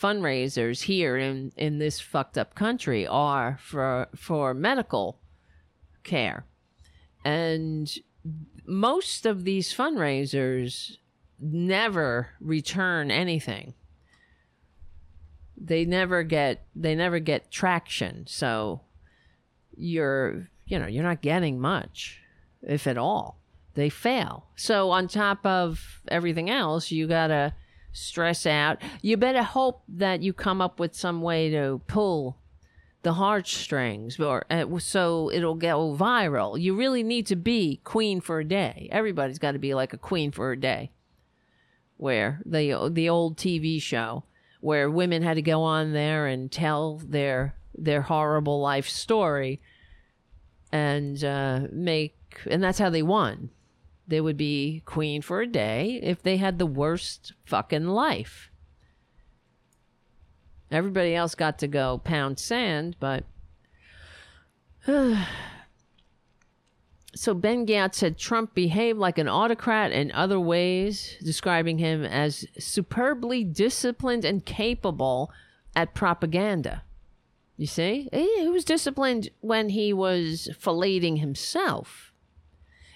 fundraisers here in, in this fucked up country are for for medical care. And most of these fundraisers never return anything. They never get they never get traction. So you're you know, you're not getting much, if at all. They fail. So, on top of everything else, you got to stress out. You better hope that you come up with some way to pull the heartstrings or uh, so it'll go viral. You really need to be queen for a day. Everybody's got to be like a queen for a day. Where the the old TV show where women had to go on there and tell their their horrible life story and uh, make, and that's how they won. They would be queen for a day if they had the worst fucking life. Everybody else got to go pound sand, but. so Ben-Ghiat said Trump behaved like an autocrat in other ways, describing him as superbly disciplined and capable at propaganda. You see, he was disciplined when he was filleting himself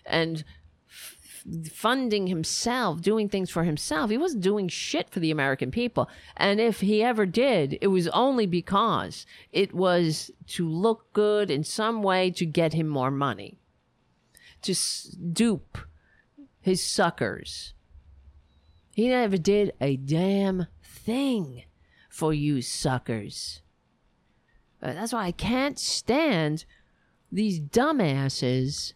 and funding himself, doing things for himself. He wasn't doing shit for the American people. And if he ever did, it was only because it was to look good in some way to get him more money, to s- dupe his suckers. He never did a damn thing for you suckers. Uh, that's why I can't stand these dumbasses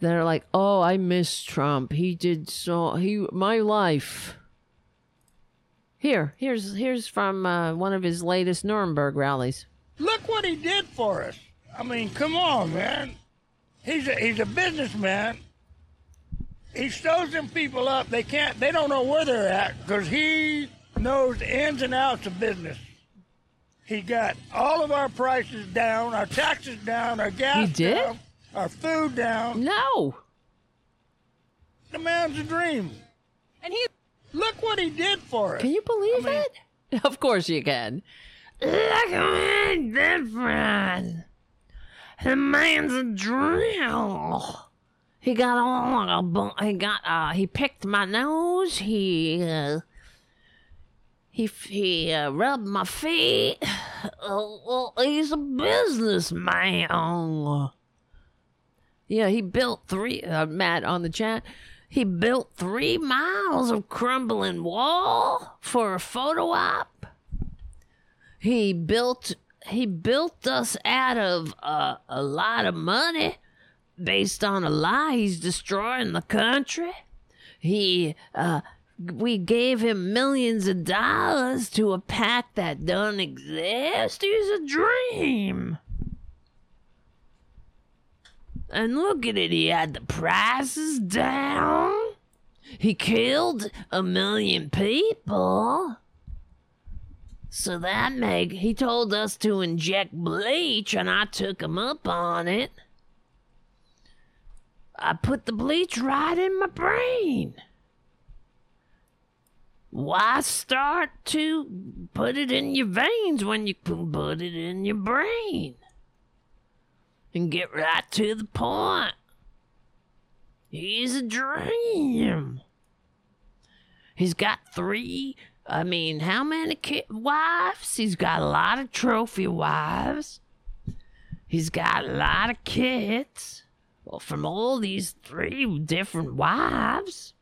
that are like, "Oh, I miss Trump. He did so. He my life." Here, here's here's from uh, one of his latest Nuremberg rallies. look what he did for us. I mean, come on, man. He's a, he's a businessman. He shows them people up. They can't. They don't know where they're at because he knows the ins and outs of business. He got all of our prices down, our taxes down, our gas He did? down, our food down. No. The man's a dream. And he look what he did for us. Can you believe it? Of course you can. Look at me different. The man's a drill. He got all he got uh he picked my nose. He uh, he he uh, rubbed my feet. Uh, well, he's a businessman. Yeah, he built three. Uh, Matt on the chat. He built three miles of crumbling wall for a photo op. He built he built us out of uh, a lot of money based on a lie. He's destroying the country. He uh, we gave him millions of dollars to a pack that don't exist. He's a dream. And look at it, he had the prices down. He killed a million people. So that make he told us to inject bleach and I took him up on it. I put the bleach right in my brain. Why start to put it in your veins when you can put it in your brain? And get right to the point. He's a dream. He's got three, I mean, how many ki- wives? He's got a lot of trophy wives. He's got a lot of kids. Well, from all these three different wives.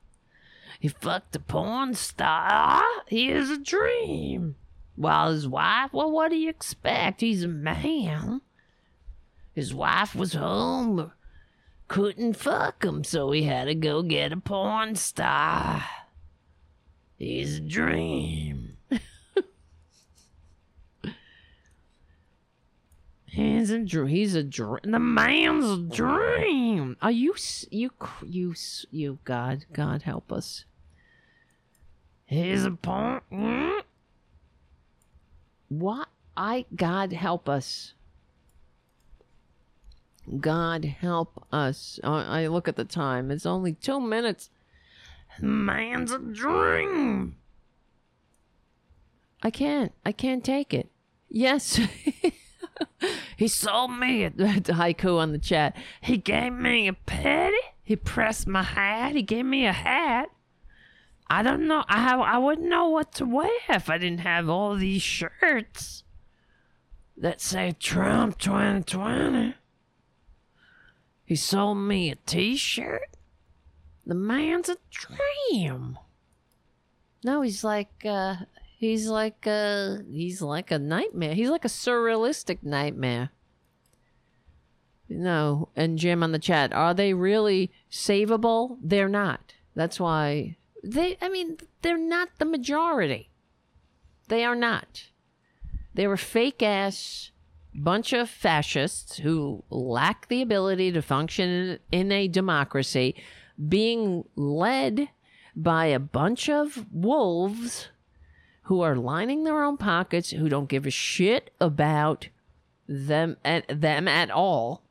He fucked a porn star. He is a dream. While his wife, well, what do you expect? He's a man. His wife was home, couldn't fuck him, so he had to go get a porn star. He's a dream. He's a dream. He's a dream. The man's a dream. Are you you you you God God help us? He's a porn. Mm? What I God help us. God help us. I look at the time. It's only two minutes. Man's a dream. I can't. I can't take it. Yes. he sold me a haiku on the chat. He gave me a petty. He pressed my hat. He gave me a hat. I don't know. I I wouldn't know what to wear if I didn't have all these shirts that say Trump 2020. He sold me a t-shirt. The man's a dream. No, he's like uh he's like uh he's like a nightmare. He's like a surrealistic nightmare. No, and Jim on the chat, are they really savable? They're not. That's why they I mean, they're not the majority. They are not. They're a fake ass bunch of fascists who lack the ability to function in a democracy being led by a bunch of wolves who are lining their own pockets who don't give a shit about them at them at all.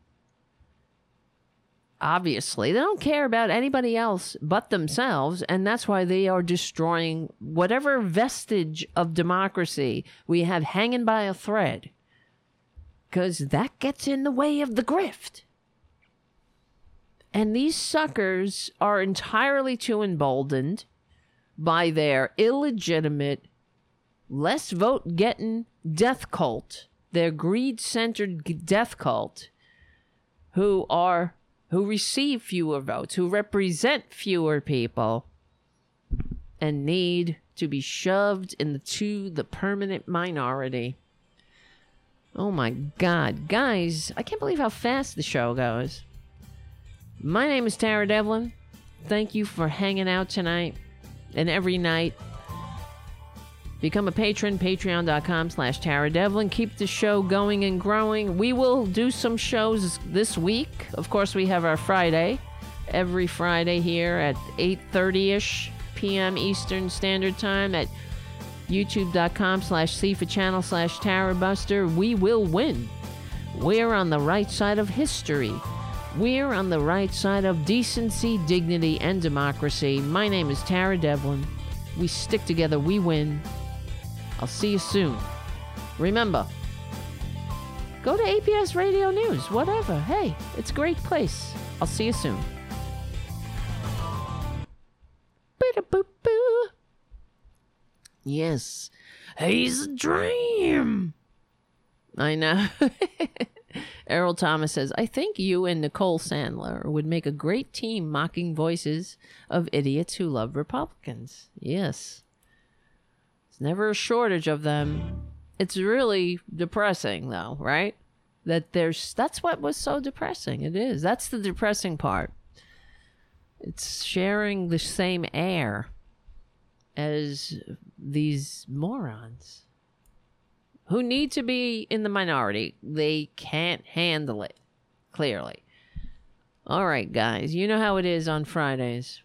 Obviously they don't care about anybody else but themselves and that's why they are destroying whatever vestige of democracy we have hanging by a thread because that gets in the way of the grift and these suckers are entirely too emboldened by their illegitimate less vote getting death cult their greed centered death cult who are who receive fewer votes, who represent fewer people, and need to be shoved into the permanent minority. Oh my God, guys, I can't believe how fast the show goes. My name is Tara Devlin. Thank you for hanging out tonight and every night. Become a patron, patreon.com slash Tara Devlin. Keep the show going and growing. We will do some shows this week. Of course, we have our Friday, every Friday here at 8.30ish p.m. Eastern Standard Time at youtube.com slash CFA channel slash Tara Buster. We will win. We're on the right side of history. We're on the right side of decency, dignity, and democracy. My name is Tara Devlin. We stick together, we win. I'll see you soon. Remember, go to APS Radio News, whatever. Hey, it's a great place. I'll see you soon. Yes, he's a dream. I know. Errol Thomas says, I think you and Nicole Sandler would make a great team mocking voices of idiots who love Republicans. Yes. There's never a shortage of them. It's really depressing, though, right? That there's that's what was so depressing. It is. That's the depressing part. It's sharing the same air as these morons who need to be in the minority. They can't handle it, clearly. All right, guys, you know how it is on Fridays.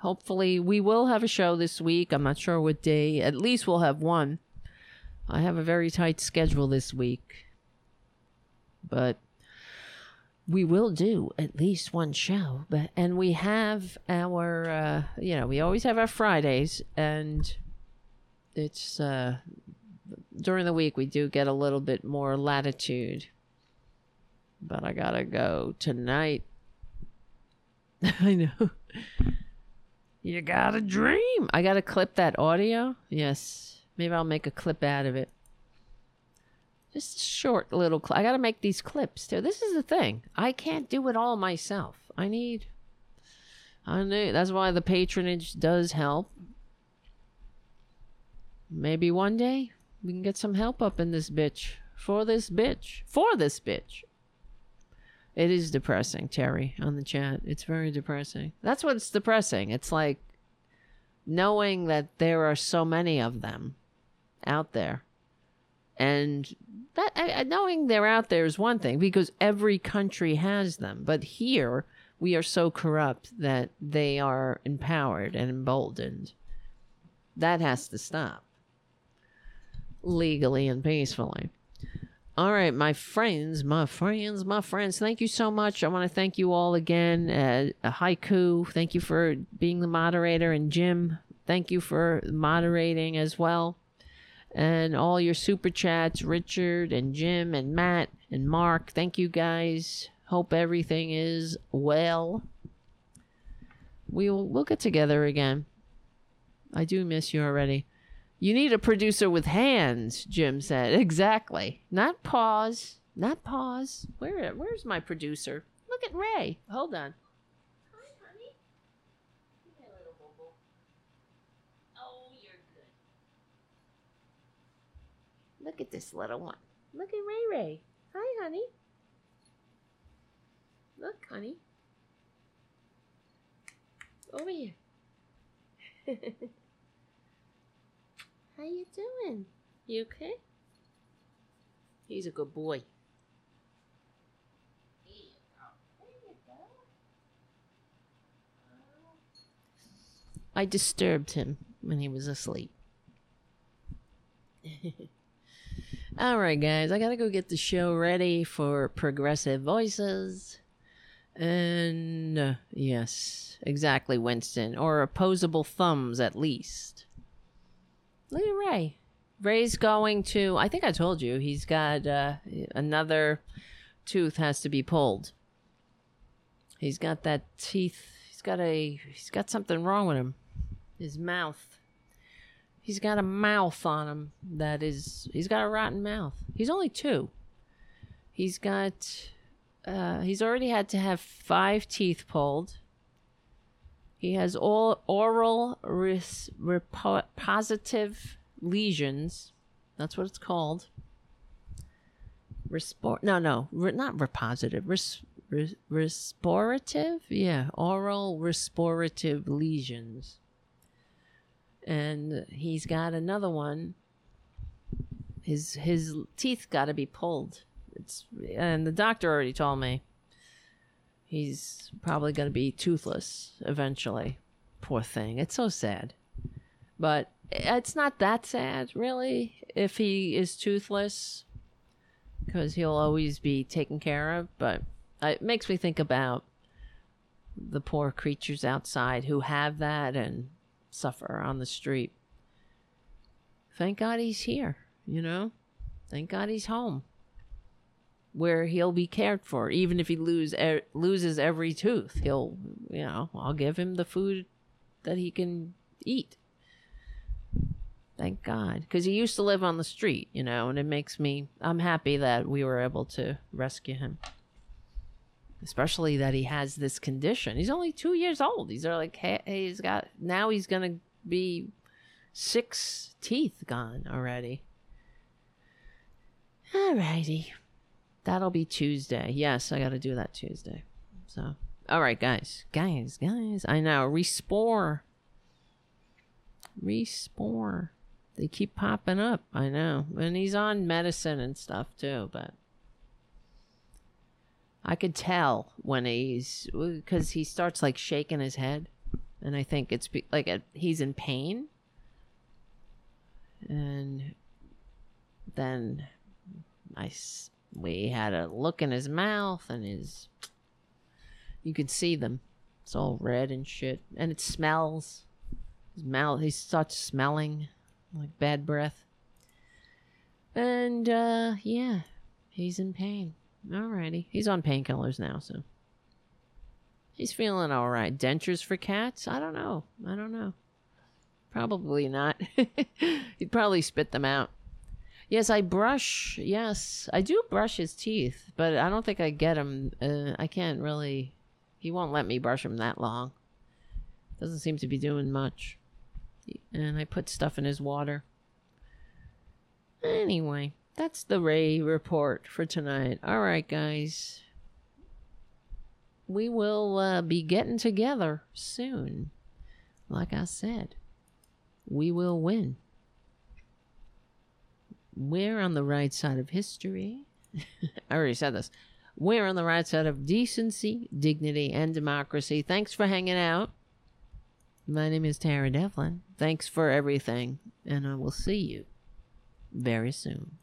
Hopefully, we will have a show this week. I'm not sure what day. At least we'll have one. I have a very tight schedule this week. But we will do at least one show. But and we have our uh, you know, we always have our Fridays and it's uh during the week we do get a little bit more latitude. But I gotta go tonight. I know. You got a dream. I gotta clip that audio. Yes. Maybe I'll make a clip out of it. Just short little clip. I gotta make these clips too. This is the thing. I can't do it all myself. I need. I need. That's why the patronage does help. Maybe one day we can get some help up in this bitch. For this bitch. For this bitch. It is depressing, Terry, on the chat. It's very depressing. That's what's depressing. It's like knowing that there are so many of them out there. And that I, knowing they're out there is one thing because every country has them. But here, we are so corrupt that they are empowered and emboldened. That has to stop legally and peacefully. All right, my friends, my friends, my friends, thank you so much. I want to thank you all again. Uh, Haiku, thank you for being the moderator. And Jim, thank you for moderating as well. And all your super chats, Richard and Jim and Matt and Mark, thank you guys. Hope everything is well. We'll, we'll get together again. I do miss you already. You need a producer with hands, Jim said. Exactly. Not pause. Not pause. Where where's my producer? Look at Ray. Hold on. Hi, honey. Oh, you're good. Look at this little one. Look at Ray Ray. Hi, honey. Look, honey. Over here. How you doing? You okay? He's a good boy. I disturbed him when he was asleep. All right, guys, I gotta go get the show ready for Progressive Voices. And uh, yes, exactly, Winston, or opposable thumbs at least. Look at Ray. Ray's going to. I think I told you he's got uh, another tooth has to be pulled. He's got that teeth. He's got a. He's got something wrong with him. His mouth. He's got a mouth on him that is. He's got a rotten mouth. He's only two. He's got. Uh, he's already had to have five teeth pulled. He has all oral res- repositive lesions. That's what it's called. Respor no no re- not repositive res- res- restorative yeah oral restorative lesions and he's got another one. His his teeth got to be pulled. It's and the doctor already told me he's probably going to be toothless eventually. Poor thing. It's so sad. But it's not that sad, really, if he is toothless, because he'll always be taken care of. But it makes me think about the poor creatures outside who have that and suffer on the street. Thank God he's here, you know? Thank God he's home where he'll be cared for even if he lose er, loses every tooth. He'll, you know, I'll give him the food that he can eat. Thank God. Because he used to live on the street, you know, and it makes me, I'm happy that we were able to rescue him. Especially that he has this condition. He's only two years old. He's uh, like, hey, he's got, now he's to be six teeth gone already. Alrighty. That'll be Tuesday. Yes, I got to do that Tuesday. So, all right, guys. Guys, guys. I know. Respore. Respore. They keep popping up. I know. And he's on medicine and stuff too, but I could tell when he's because he starts like shaking his head, and I think it's be, like a, he's in pain, and then I we had a look in his mouth and his you could see them. It's all red and shit, and it smells. His mouth he starts smelling like bad breath. And uh yeah, he's in pain. Alrighty. He's on painkillers now, so he's feeling alright. Dentures for cats? I don't know. I don't know. Probably not. He'd probably spit them out. Yes, I brush. Yes, I do brush his teeth, but I don't think I get him. Uh, I can't really. He won't let me brush him that long. Doesn't seem to be doing much and I put stuff in his water. Anyway, that's the Ray report for tonight. All right, guys. We will uh, be getting together soon. Like I said, we will win. We're on the right side of history. I already said this. We're on the right side of decency, dignity, and democracy. Thanks for hanging out. My name is Tara Devlin. Thanks for everything, and I will see you very soon.